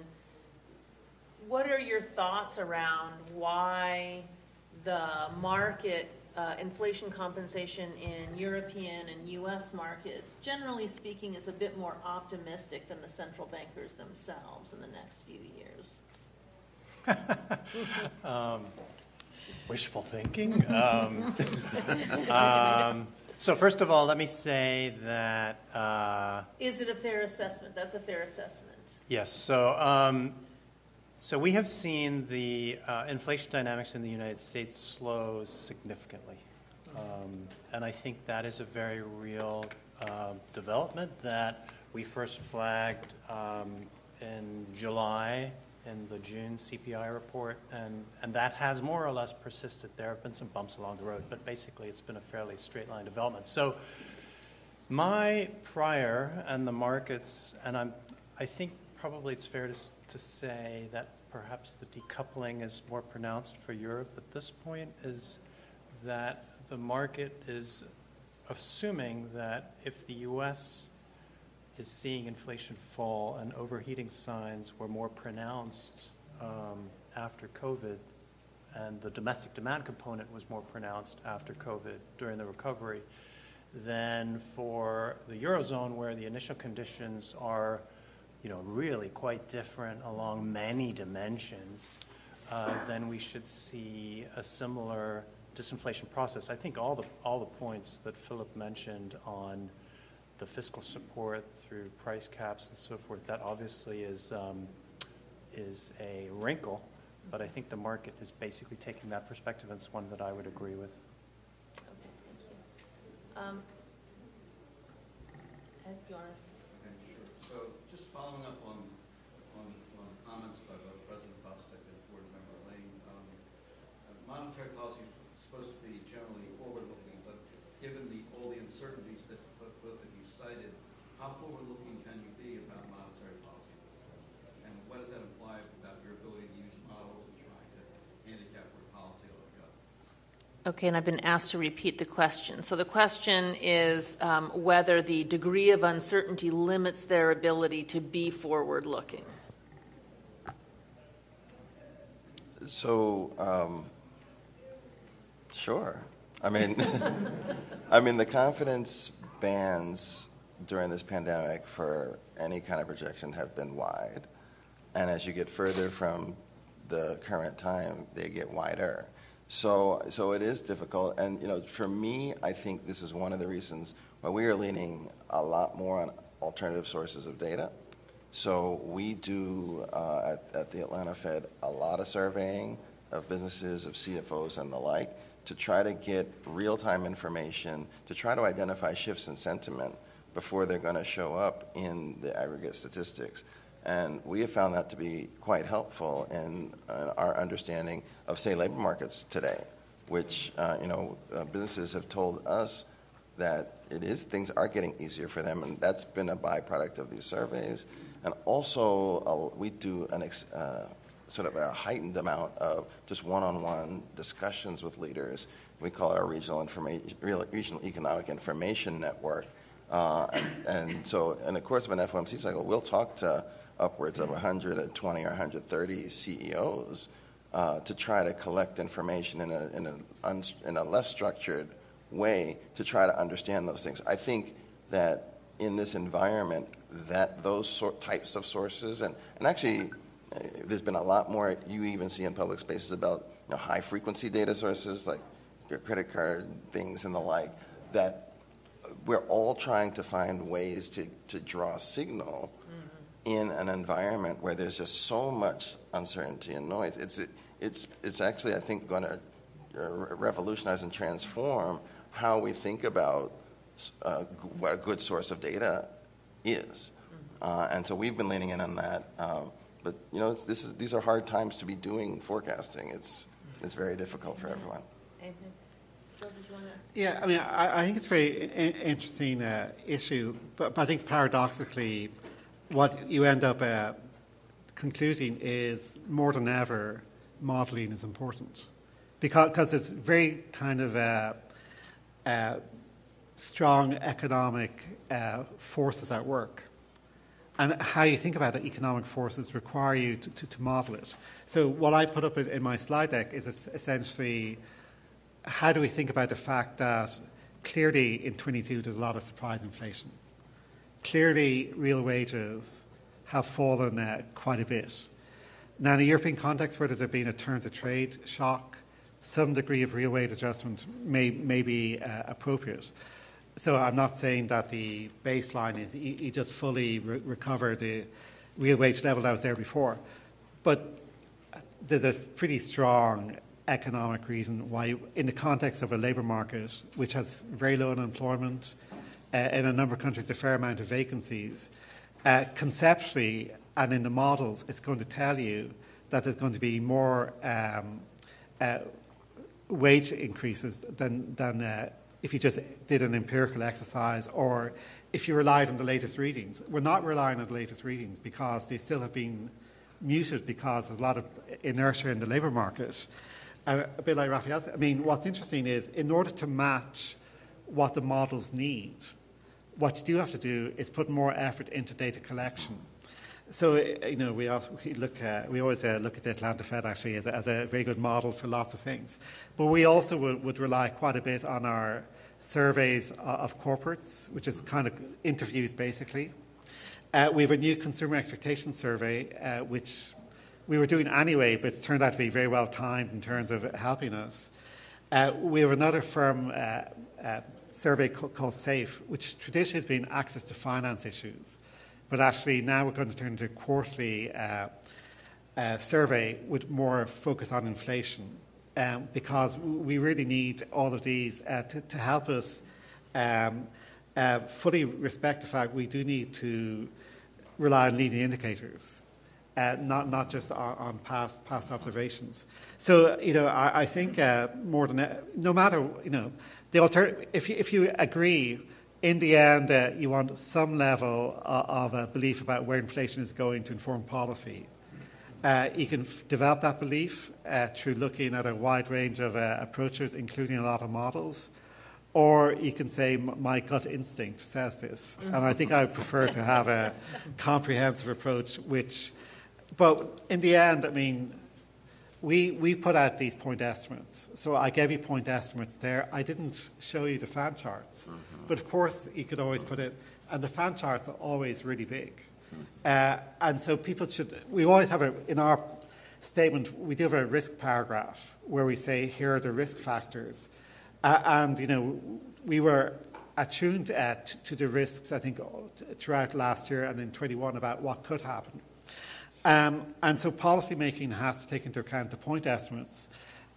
What are your thoughts around why the market uh, inflation compensation in European and U.S. markets, generally speaking, is a bit more optimistic than the central bankers themselves in the next few years? um, wishful thinking. um, um, so first of all, let me say that. Uh, is it a fair assessment? That's a fair assessment. Yes. So um, so we have seen the uh, inflation dynamics in the United States slow significantly. Um, and I think that is a very real uh, development that we first flagged um, in July in the June CPI report, and, and that has more or less persisted. There have been some bumps along the road, but basically it's been a fairly straight line development. So my prior and the markets, and I'm, I think probably it's fair to, to say that perhaps the decoupling is more pronounced for Europe at this point, is that the market is assuming that if the U.S. is seeing inflation fall and overheating signs were more pronounced um, after COVID, and the domestic demand component was more pronounced after COVID during the recovery, then for the Eurozone, where the initial conditions are you know, really quite different along many dimensions, uh, then we should see a similar disinflation process. I think all the, all the points that Philip mentioned on the fiscal support through price caps and so forth, that obviously is, um, is a wrinkle, but I think the market is basically taking that perspective, and it's one that I would agree with. Okay, thank you. Um, Ed, you want to following up on, on, on comments by both President Bostic and Board Member Lane, um, uh, monetary policy is supposed to be generally forward-looking, but given the, all the uncertainties that both of you cited, how forward-looking can you be about monetary policy? And what does that imply about your ability to use models and trying to handicap where policy ought to go? Okay, and I've been asked to repeat the question. So the question is um, whether the degree of uncertainty limits their ability to be forward looking. So, um, sure. I mean, I mean, the confidence bands during this pandemic for any kind of projection have been wide, and as you get further from the current time, they get wider. So, so it is difficult. And, you know, for me, I think this is one of the reasons why we are leaning a lot more on alternative sources of data. So we do uh, at, at the Atlanta Fed a lot of surveying of businesses, of CFOs, and the like to try to get real time information, to try to identify shifts in sentiment before they're going to show up in the aggregate statistics. And we have found that to be quite helpful in, our understanding of, say, labor markets today, which, uh, you know, uh, businesses have told us that it is, things are getting easier for them, and that's been a byproduct of these surveys. And also, uh, we do an ex, uh, sort of a heightened amount of just one-on-one discussions with leaders. We call it our regional information, regional economic information network. Uh, and, and, so, in the course of an FOMC cycle, we'll talk to upwards of 120 or 130 CEOs uh, to try to collect information in a, in, a in a less structured way to try to understand those things. I think that in this environment, that those sort, types of sources, and, and actually, uh, there's been a lot more you even see in public spaces about you know, high frequency data sources like your credit card things and the like, that we're all trying to find ways to, to draw signal in an environment where there's just so much uncertainty and noise. It's, it's, it's actually, I think, going to uh, revolutionize and transform how we think about uh, what a good source of data is. Uh, and so we've been leaning in on that. Um, but you know, it's, this is, these are hard times to be doing forecasting. It's, it's very difficult for everyone. Anything? Phil, did you want to? Yeah, I mean, I, I think it's a very I- interesting uh, issue, but, but I think paradoxically, what you end up uh, concluding is more than ever, modelling is important because cause it's very kind of uh, uh, strong economic uh, forces at work. And how you think about it, economic forces require you to, to, to model it. So, what I put up in, in my slide deck is essentially how do we think about the fact that clearly in 22 there's a lot of surprise inflation? Clearly, real wages have fallen uh, quite a bit. Now, in a European context where there's been a terms of trade shock, some degree of real wage adjustment may, may be uh, appropriate. So, I'm not saying that the baseline is you, you just fully re- recover the real wage level that was there before. But there's a pretty strong economic reason why, in the context of a labour market which has very low unemployment, uh, in a number of countries, a fair amount of vacancies, uh, conceptually and in the models, it's going to tell you that there's going to be more um, uh, wage increases than, than uh, if you just did an empirical exercise or if you relied on the latest readings. We're not relying on the latest readings because they still have been muted because there's a lot of inertia in the labour market. And a bit like Raphael, I mean, what's interesting is in order to match what the models need, what you do have to do is put more effort into data collection. So, uh, you know, we, also, we, look, uh, we always uh, look at the Atlanta Fed actually as a, as a, very good model for lots of things. But we also would, would rely quite a bit on our surveys of corporates, which is kind of interviews basically. Uh, we have a new consumer expectation survey, uh, which we were doing anyway, but it's turned out to be very well timed in terms of helping us. Uh, we have another firm survey called, SAFE, which traditionally has been access to finance issues, but actually now we're going to turn into a quarterly uh, uh, survey with more focus on inflation, um, because we really need all of these uh, to, to, help us um, fully respect the fact we do need to rely on leading indicators uh, not, not just on, on, past, past observations. So, you know, I, I think uh, more than, uh, no matter, you know, the alter- if, you, if you agree, in the end, uh, you want some level of, of belief about where inflation is going to inform policy. Uh, you can f- develop that belief uh, through looking at a wide range of approaches, including a lot of models. Or you can say, my gut instinct says this. And I think I would prefer to have a comprehensive approach which but in the end, I mean, we, we put out these point estimates. So I gave you point estimates there. I didn't show you the fan charts. Mm-hmm. But of course, you could always put it, and the fan charts are always really big. Uh, and so people should, we always have a, in our statement, we do have a risk paragraph where we say, here are the risk factors. Uh, and, you know, we were attuned uh, to the risks, I think, throughout last year and in 21 about what could happen. Um, and so policy making has to take into account the point estimates,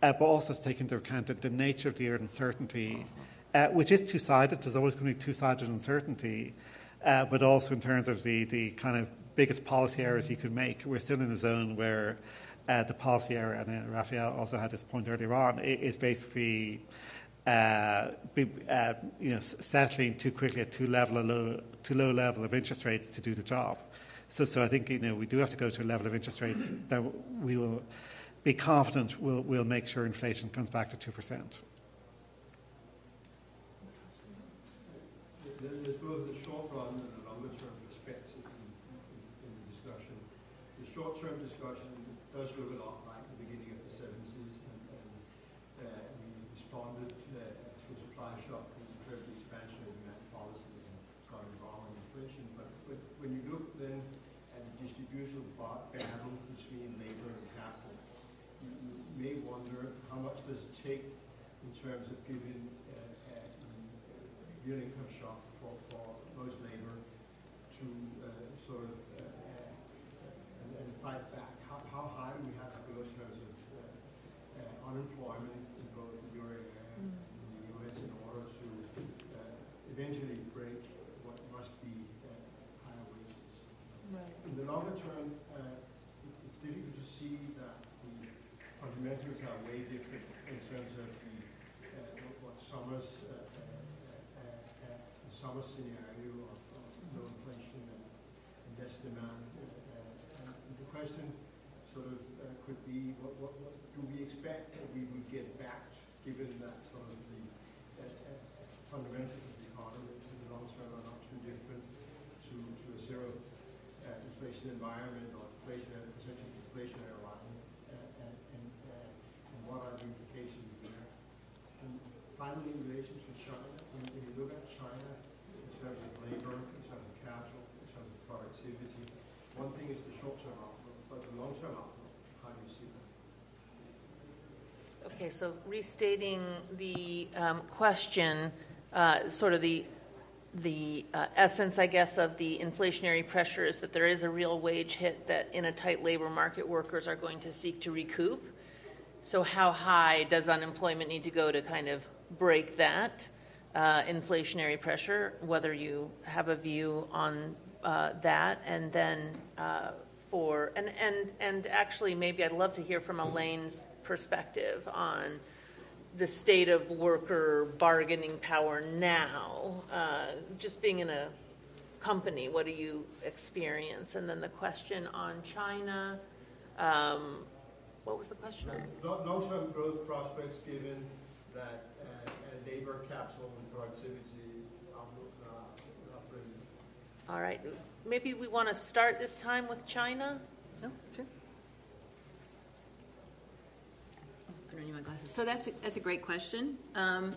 uh, but also has to take into account the, the nature of the uncertainty, uh, which is two sided. There's always going to be two sided uncertainty, uh, but also in terms of the, the kind of biggest policy errors you could make. We're still in a zone where uh, the policy error, and uh, Raphael also had this point earlier on, is basically. Uh, be, uh, you know, settling too quickly at too level, low, too low level of interest rates to do the job. So, so I think you know we do have to go to a level of interest rates that we will be confident will will make sure inflation comes back to two percent. There's both the short run and the longer term perspective in, in, in the discussion. The short term discussion does look a lot like the beginning of the 70s, and, and uh, we responded uh, to a supply shock and curbed the expansion of demand policies and got involved in inflation. But, but when you look then distribution battle between labor and capital. You, you, may wonder how much does it take in terms of giving uh, uh, real income shock for, for most labor to uh, sort of uh, uh, and, and, fight back. How, how, high we have to go in terms of uh, unemployment in both the euro area and the US in order to eventually break what must be higher wages. Right. In the longer term, uh, see that the fundamentals are way different in terms of the, uh, what- Summers, uh, uh, uh, uh, the Summers scenario of of low inflation and and less demand. uh, uh, And the question sort of uh, could be, what, what, what do we expect that we will get back, given that sort of the uh, uh, fundamentals of the economy in the long term are not too different to, to a zero uh, inflation environment or inflation, potential inflationary environment, uh, and, and, uh, and what are the implications there? And finally, in relation to China, when you look at China in terms of labor, in terms of capital, in terms of productivity, one thing is the short-term outlook, but the long-term outlook, how do you see that? Okay, so restating the um, question, uh, sort of the, the uh, essence, I guess, of the inflationary pressure is that there is a real wage hit that in a tight labor market, workers are going to seek to recoup. So how high does unemployment need to go to kind of break that uh, inflationary pressure? Whether you have a view on uh, that, and then uh, for and and and actually, maybe I'd love to hear from Elaine's perspective on the state of worker bargaining power now. Uh, just being in a company, what do you experience? And then the question on China. Um, what was the question on? Long- Long-term growth prospects, given that uh, uh, labor, capital, and productivity outlooks are not brilliant. All right, maybe we want to start this time with China. Oh, sure. I don't need my glasses. So that's, a- that's a great question. Um,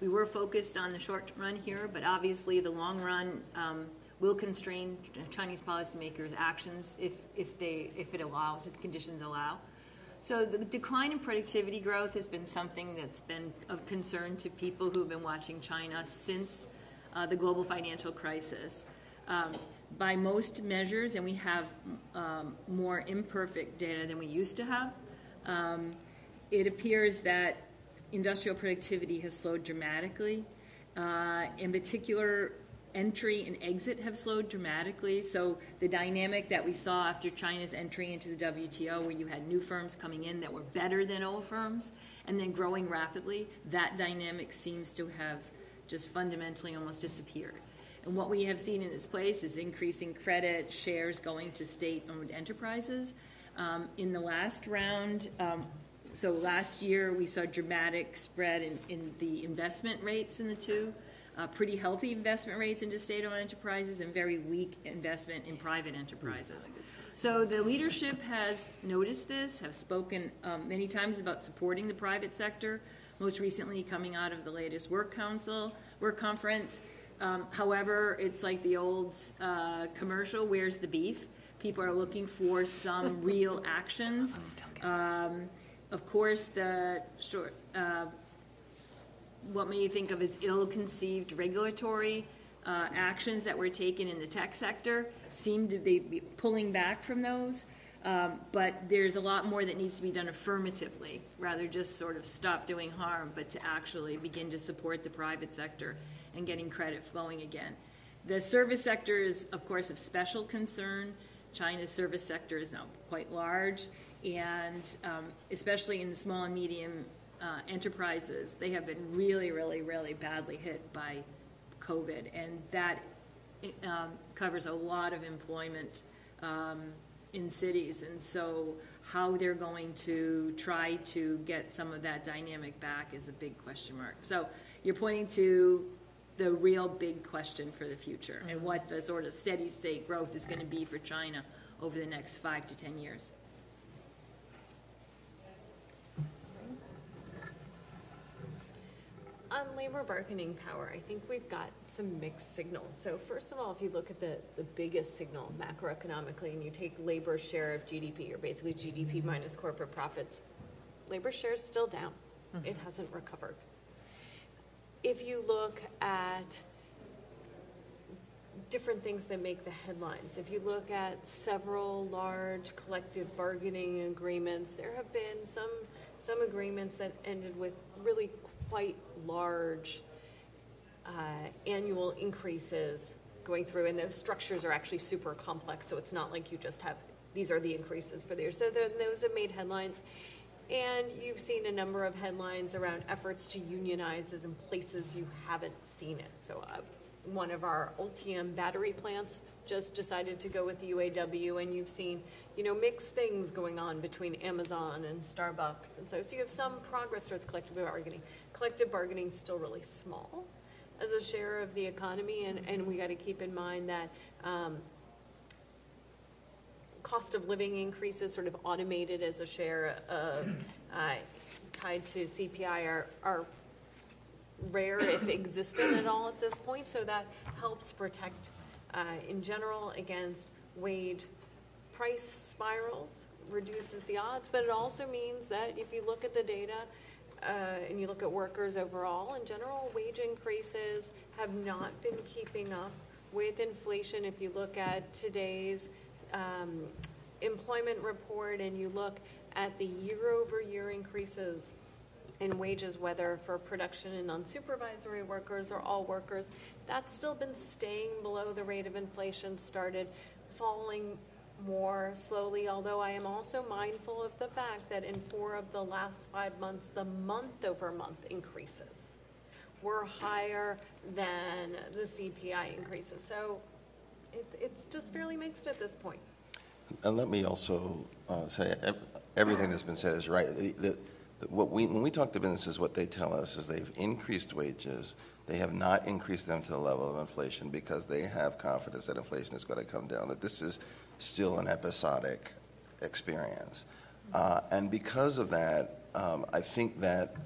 We were focused on the short run here, but obviously the long run um, will constrain Chinese policymakers' actions if, if they, if it allows, if conditions allow. So the decline in productivity growth has been something that's been of concern to people who've been watching China since uh, the global financial crisis. Um, by most measures, and we have um, more imperfect data than we used to have, um, it appears that industrial productivity has slowed dramatically. Uh, in particular, entry and exit have slowed dramatically. So the dynamic that we saw after China's entry into the WTO, where you had new firms coming in that were better than old firms and then growing rapidly, that dynamic seems to have just fundamentally almost disappeared. And what we have seen in its place is increasing credit, shares going to state-owned enterprises. Um, in the last round, um, so last year, we saw dramatic spread in, in the investment rates in the two, uh, pretty healthy investment rates into state-owned enterprises and very weak investment in private enterprises. So the leadership has noticed this, have spoken um, many times about supporting the private sector, most recently coming out of the latest work council, work conference. Um, however, it's like the old uh, commercial, where's the beef? People are looking for some real actions. Um, of course, the short, uh, what may you think of as ill-conceived regulatory uh, actions that were taken in the tech sector seem to be pulling back from those. Um, but there's a lot more that needs to be done affirmatively, rather just sort of stop doing harm, but to actually begin to support the private sector and getting credit flowing again. The service sector is, of course, of special concern. China's service sector is now quite large, and um, especially in the small and medium uh, enterprises, they have been really, really, really badly hit by COVID, and that um, covers a lot of employment um, in cities. And so, how they're going to try to get some of that dynamic back is a big question mark. So, you're pointing to the real big question for the future and what the sort of steady state growth is going to be for China over the next five to ten years. On labor bargaining power, I think we've got some mixed signals. So first of all, if you look at the, the biggest signal macroeconomically and you take labor share of GDP, or basically GDP minus corporate profits, labor share is still down. Mm-hmm. It hasn't recovered. If you look at different things that make the headlines. If you look at several large collective bargaining agreements, there have been some, some agreements that ended with really quite large uh, annual increases going through, and those structures are actually super complex, so it's not like you just have these are the increases for the year. So the, those have made headlines. And you've seen a number of headlines around efforts to unionize as in places you haven't seen it. So uh, one of our Ultium battery plants just decided to go with the UAW, and you've seen, you know, mixed things going on between Amazon and Starbucks. And so, so you have some progress towards collective bargaining. Collective bargaining is still really small as a share of the economy, and, and we got to keep in mind that um, cost of living increases sort of automated as a share of, uh, tied to CPI are, are rare if existent at all at this point, so that helps protect uh, in general against wage price spirals, reduces the odds, but it also means that if you look at the data uh, and you look at workers overall, in general, wage increases have not been keeping up with inflation. If you look at today's um, employment report and you look at the year-over-year increases in wages, whether for production and unsupervisory workers or all workers, that's still been staying below the rate of inflation, started falling more slowly, although I am also mindful of the fact that in four of the last five months, the month over month increases were higher than the CPI increases. So it, it's just fairly mixed at this point. And let me also uh, say everything that's been said is right. The, the, what we, when we talk to businesses, what they tell us is they've increased wages. They have not increased them to the level of inflation because they have confidence that inflation is going to come down, that this is still an episodic experience. Uh, and because of that, um, I think that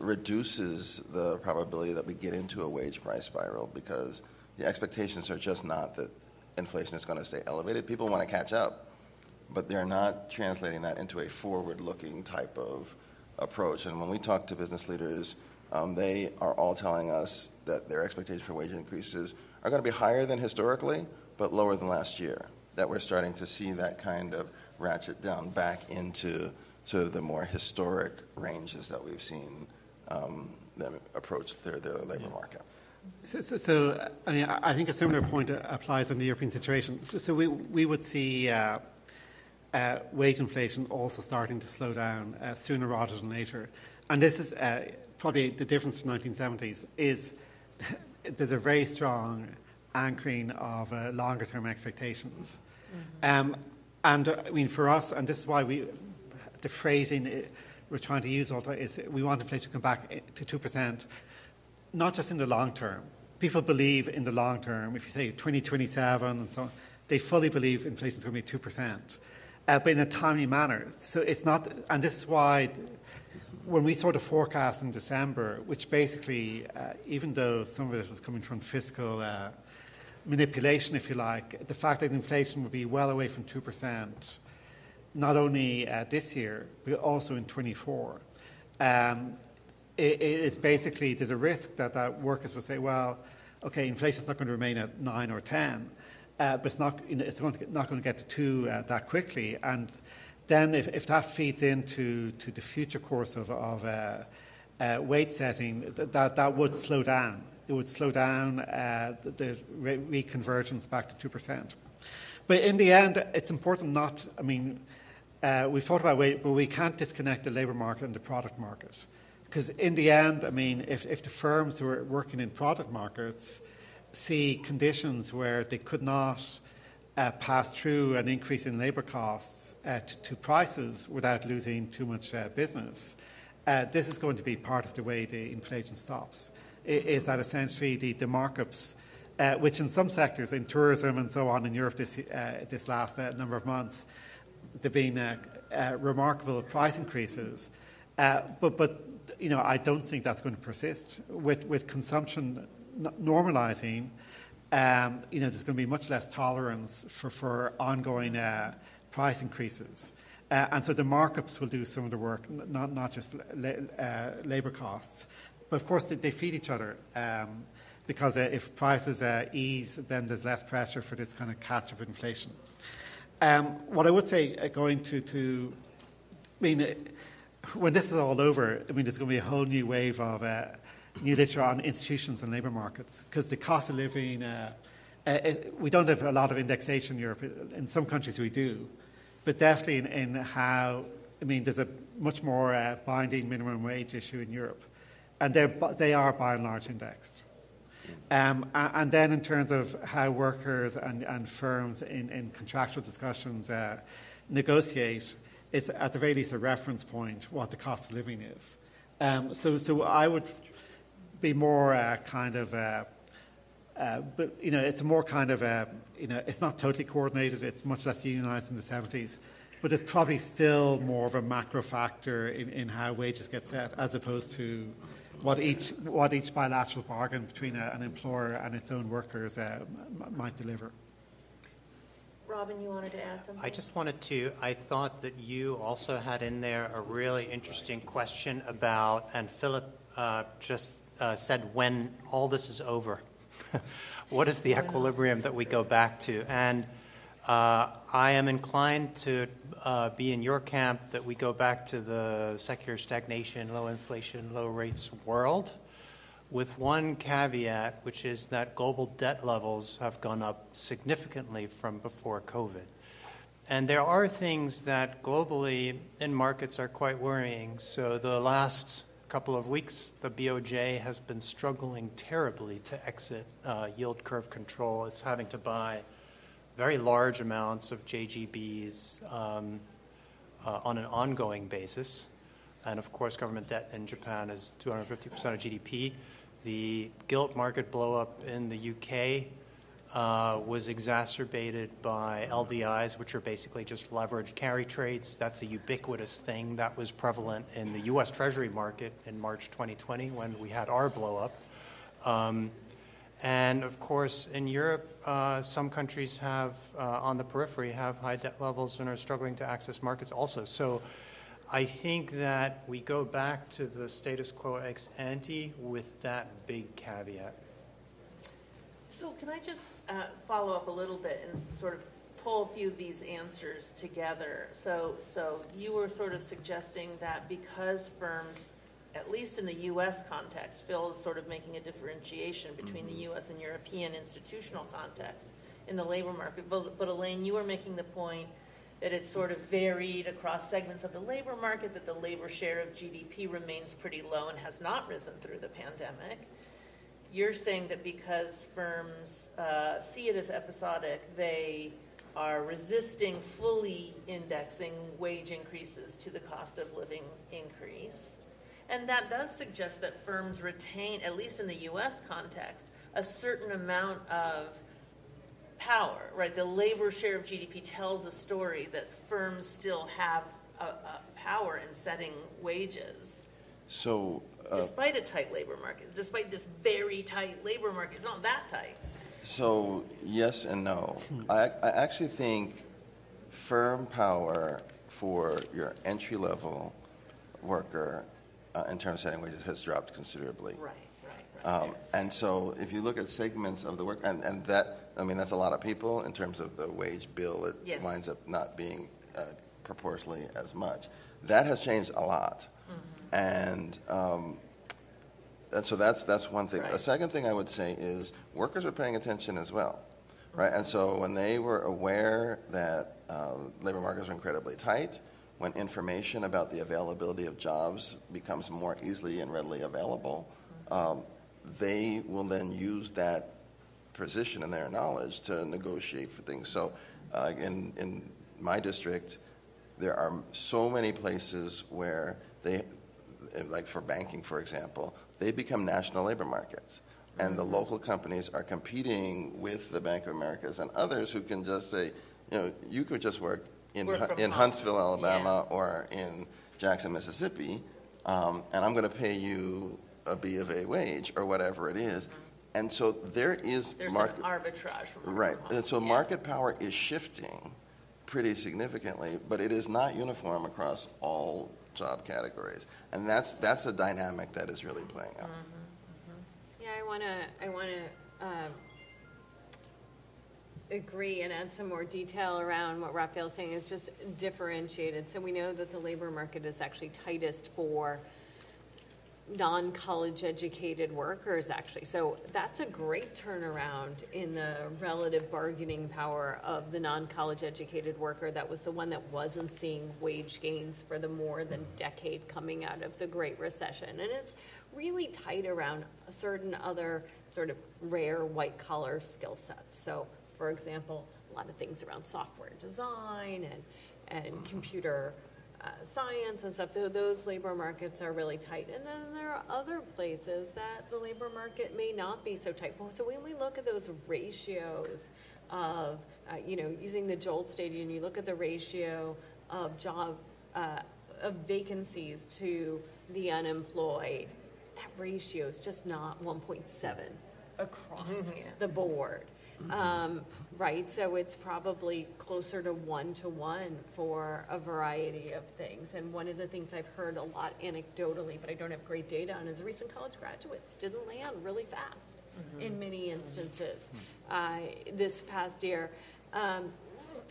reduces the probability that we get into a wage price spiral because the expectations are just not that inflation is going to stay elevated. People want to catch up, but they're not translating that into a forward looking type of approach. And when we talk to business leaders, um, they are all telling us that their expectations for wage increases are going to be higher than historically, but lower than last year. That we're starting to see that kind of ratchet down back into sort of the more historic ranges that we've seen um, them approach their, their labor market. So, so, so, I mean, I think a similar point applies in the European situation. So, so we, we would see uh, uh, wage inflation also starting to slow down uh, sooner rather than later. And this is uh, probably the difference to the 1970s is there's a very strong anchoring of uh, longer term expectations. Mm-hmm. Um, and uh, I mean, for us, and this is why we, the phrasing we're trying to use all is we want inflation to come back to 2%, not just in the long term. People believe in the long term, if you say 2027 and so on, they fully believe inflation is going to be 2% uh, but in a timely manner. So it's not, and this is why when we sort of forecast in December, which basically, uh, even though some of it was coming from fiscal uh, manipulation, if you like, the fact that inflation would be well away from 2%, not only uh, this year, but also in 24. Um, it, it's basically, there's a risk that, that workers will say, well, okay, inflation's not going to remain at 9 or 10, uh, but it's not, you know, it's going to, not going to get to two uh, that quickly. And then if, if that feeds into to the future course of, of uh, uh weight setting, that, that would slow down. It would slow down uh, the, the reconvergence back to 2%. But in the end, it's important not, I mean, uh, we've thought about weight, but we can't disconnect the labour market and the product market. Because in the end, I mean, if, if the firms who are working in product markets see conditions where they could not uh, pass through an increase in labour costs uh, to, to, prices without losing too much uh, business. Uh, this is going to be part of the way the inflation stops. Is that essentially the, the markups, uh, which in some sectors, in tourism and so on in Europe this, uh, this last number of months, there have been remarkable price increases. but, but you know, I don't think that's going to persist. With, with consumption normalizing, um, you know, there's going to be much less tolerance for, for ongoing uh, price increases. Uh, and so the markups will do some of the work, not, not just la- uh, labour costs. But of course, they, they feed each other um, because uh, if prices uh, ease, then there's less pressure for this kind of catch up inflation. Um, what I would say, uh, going to, to I mean, when this is all over, I mean, there's going to be a whole new wave of new literature on institutions and labour markets because the cost of living, uh, uh, we don't have a lot of indexation in Europe. In some countries we do, but definitely in, in how, I mean, there's a much more uh, binding minimum wage issue in Europe, and they are by and large indexed. Um, and then in terms of how workers and, and firms in, in contractual discussions uh, negotiate, it's at the very least a reference point what the cost of living is. Um, so, so I would be more uh, kind of, uh, uh, but you know, it's more kind of, uh, you know, it's not totally coordinated. It's much less unionized in the 70s, but it's probably still more of a macro factor in, in how wages get set, as opposed to what each what each bilateral bargain between a, an employer and its own workers uh, m- might deliver. Robin, you wanted to add something? I just wanted to, I thought that you also had in there a really interesting question about, and Philip uh, just uh, said when all this is over. what is the equilibrium that we go back to? And uh, I am inclined to uh, be in your camp that we go back to the secular stagnation, low inflation, low rates world with one caveat, which is that global debt levels have gone up significantly from before COVID. And there are things that globally in markets are quite worrying. So the last couple of weeks, the BOJ has been struggling terribly to exit uh, yield curve control. It's having to buy very large amounts of JGBs um, uh, on an ongoing basis. And of course, government debt in Japan is 250% of GDP. The gilt market blowup in the UK uh, was exacerbated by LDIs, which are basically just leveraged carry trades. That's a ubiquitous thing that was prevalent in the US Treasury market in March 2020 when we had our blowup. Um, and of course, in Europe, uh, some countries have, uh, on the periphery, have high debt levels and are struggling to access markets also. So I think that we go back to the status quo ex ante with that big caveat. So can I just uh, follow up a little bit and sort of pull a few of these answers together? So, so you were sort of suggesting that because firms, at least in the U.S. context, Phil is sort of making a differentiation between the U.S. and European institutional context in the labor market. But, but Elaine, you were making the point that it's sort of varied across segments of the labor market, that the labor share of GDP remains pretty low and has not risen through the pandemic. You're saying that because firms uh, see it as episodic, they are resisting fully indexing wage increases to the cost of living increase. And that does suggest that firms retain, at least in the US context, a certain amount of power, right? The labor share of GDP tells a story that firms still have a, a power in setting wages, So, uh, despite a tight labor market, despite this very tight labor market. It's not that tight. so yes and no. I, I actually think firm power for your entry level worker uh, in terms of setting wages has dropped considerably. Right, right, right. Um, and so if you look at segments of the work, and, and that, I mean, that's a lot of people in terms of the wage bill, it Yes. winds up not being uh, proportionally as much. That has changed a lot. Mm-hmm. And, um, and so that's, that's one thing. Right. The second thing I would say is workers are paying attention as well, right? And so when they were aware that uh, labor markets are incredibly tight, when information about the availability of jobs becomes more easily and readily available, um, they will then use that position and their knowledge to negotiate for things. So uh, in, in my district, there are so many places where they, like for banking, for example, they become national labor markets. And the local companies are competing with the Bank of Americas and others who can just say, you know, you could just work in, Hu- in home. Huntsville, Alabama, or in Jackson, Mississippi, um, and I'm going to pay you a B of A wage or whatever it is. And so there is There's market. an arbitrage from Right. home. And so Yeah. market power is shifting pretty significantly, but it is not uniform across all job categories. And that's, that's a dynamic that is really playing out. Mm-hmm, mm-hmm. Yeah, I want to, I want to um, agree and add some more detail around what Raphael's saying is just differentiated. So we know that the labor market is actually tightest for non-college educated workers actually. So that's a great turnaround in the relative bargaining power of the non-college educated worker. That was the one that wasn't seeing wage gains for the more than decade coming out of the Great Recession. And it's really tight around certain other sort of rare white collar skill sets. So for example, a lot of things around software design and, and computer uh, science and stuff, so those labor markets are really tight. And then there are other places that the labor market may not be so tight. So when we look at those ratios of, uh, you know, using the JOLT stadium, you look at the ratio of job, uh, of vacancies to the unemployed, that ratio is just not 1.7 across yeah. the board. Um, right? So it's probably closer to one to one for a variety of things. And one of the things I've heard a lot anecdotally, but I don't have great data on, is recent college graduates didn't land really fast mm-hmm. in many instances uh, this past year. Um,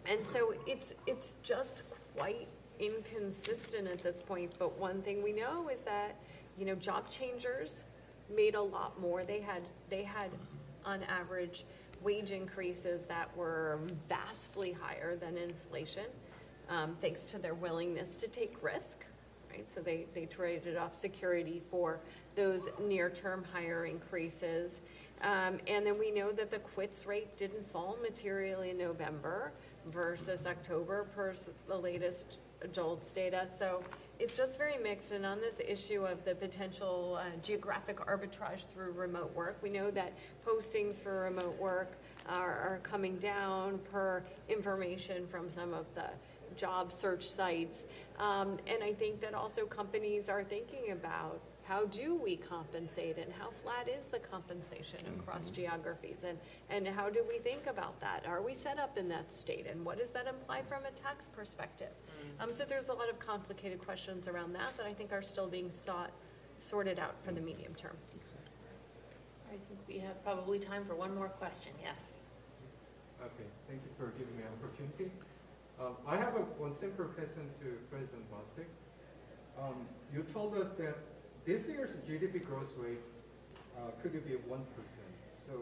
and so it's it's just quite inconsistent at this point. But one thing we know is that you know job changers made a lot more. They had they had on average wage increases that were vastly higher than inflation, um, thanks to their willingness to take risk, right? So they, they traded off security for those near-term higher increases. Um, and then we know that the quits rate didn't fall materially in November versus October per the latest JOLTS data. So it's just very mixed. And on this issue of the potential uh, geographic arbitrage through remote work, we know that postings for remote work are, are coming down per information from some of the job search sites. Um, and I think that also companies are thinking about how do we compensate and how flat is the compensation across mm-hmm. geographies and, and how do we think about that? Are we set up in that state and what does that imply from a tax perspective? Mm-hmm. Um, so there's a lot of complicated questions around that that I think are still being sought, sorted out for the medium term. I think we have probably time for one more question. Yes. Okay, thank you for giving me an opportunity. Um, I have a, one simple question to President Bostic. Um, you told us that this year's GDP growth rate uh, could be 1%. So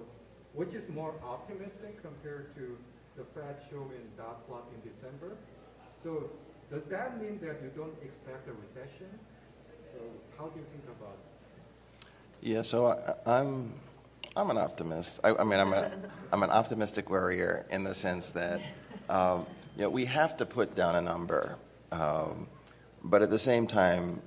which is more optimistic compared to the Fed showing dot plot in December? So does that mean that you don't expect a recession? So how do you think about it? Yeah, so I, I'm I'm an optimist. I, I mean, I'm, a, I'm an optimistic worrier in the sense that um, you know, we have to put down a number. Um, but at the same time,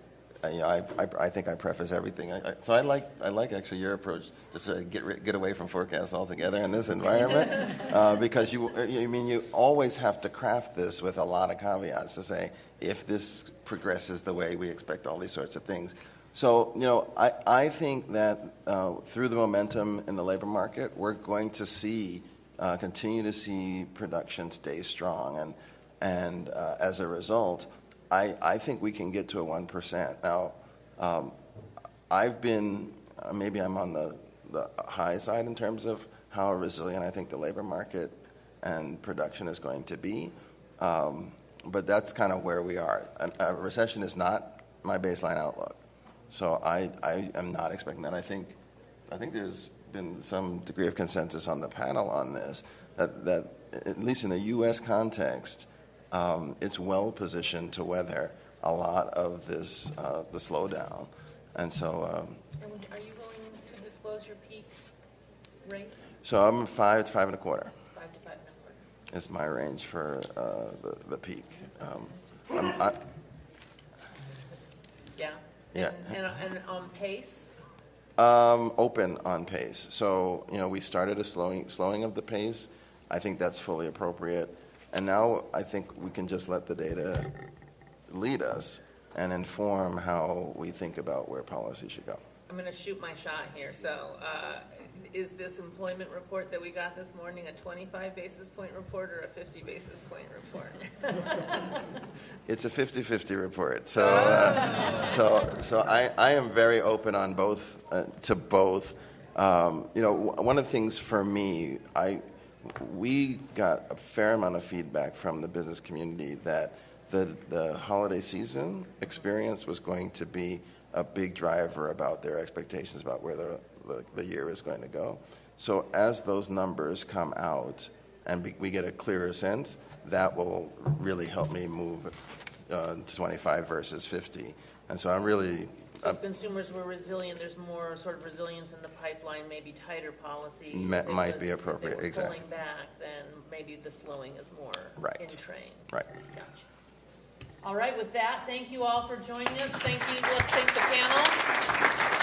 you know, I, I, I, think I preface everything. I, so I like, I like actually your approach, just to get, get away from forecasts altogether in this environment, uh, because you, you mean you always have to craft this with a lot of caveats to say if this progresses the way we expect, all these sorts of things. So, you know, I, I think that uh, through the momentum in the labor market, we're going to see, uh, continue to see production stay strong. And, and uh, as a result, I, I think we can get to a 1%. Now, um, I've been, uh, maybe I'm on the, the high side in terms of how resilient I think the labor market and production is going to be. Um, but that's kind of where we are. A, a, recession is not my baseline outlook. So I, I am not expecting that. I think, I think there's been some degree of consensus on the panel on this, that, that at least in the U.S. context, um, it's well positioned to weather a lot of this uh, the slowdown, and so. Um, and are you going to disclose your peak rate? So I'm five to five and a quarter. Five to five and a quarter. Is my range for uh, the the peak. Um, I, yeah. Yeah. And, and, and on pace. Um, open on pace. So you know, we started a slowing slowing of the pace. I think that's fully appropriate. And now I think we can just let the data lead us and inform how we think about where policy should go. I'm going to shoot my shot here. So, uh, is this employment report that we got this morning a 25 basis point report or a 50 basis point report? it's a 50-50 report. So, uh, so, so I, I am very open on both uh, to both. Um, you know, one of the things for me, I we got a fair amount of feedback from the business community that the, the holiday season experience was going to be a big driver about their expectations about where the, the, the year is going to go. So as those numbers come out and we, we get a clearer sense, that will really help me move uh, to 25 versus 50. And so I'm really, So if consumers were resilient, there's more sort of resilience in the pipeline, maybe tighter policy. Ma- might be if appropriate, were exactly. Pulling back, then maybe the slowing is more Right. in train. right. Gotcha. All right, with that, thank you all for joining us. Thank you. Let's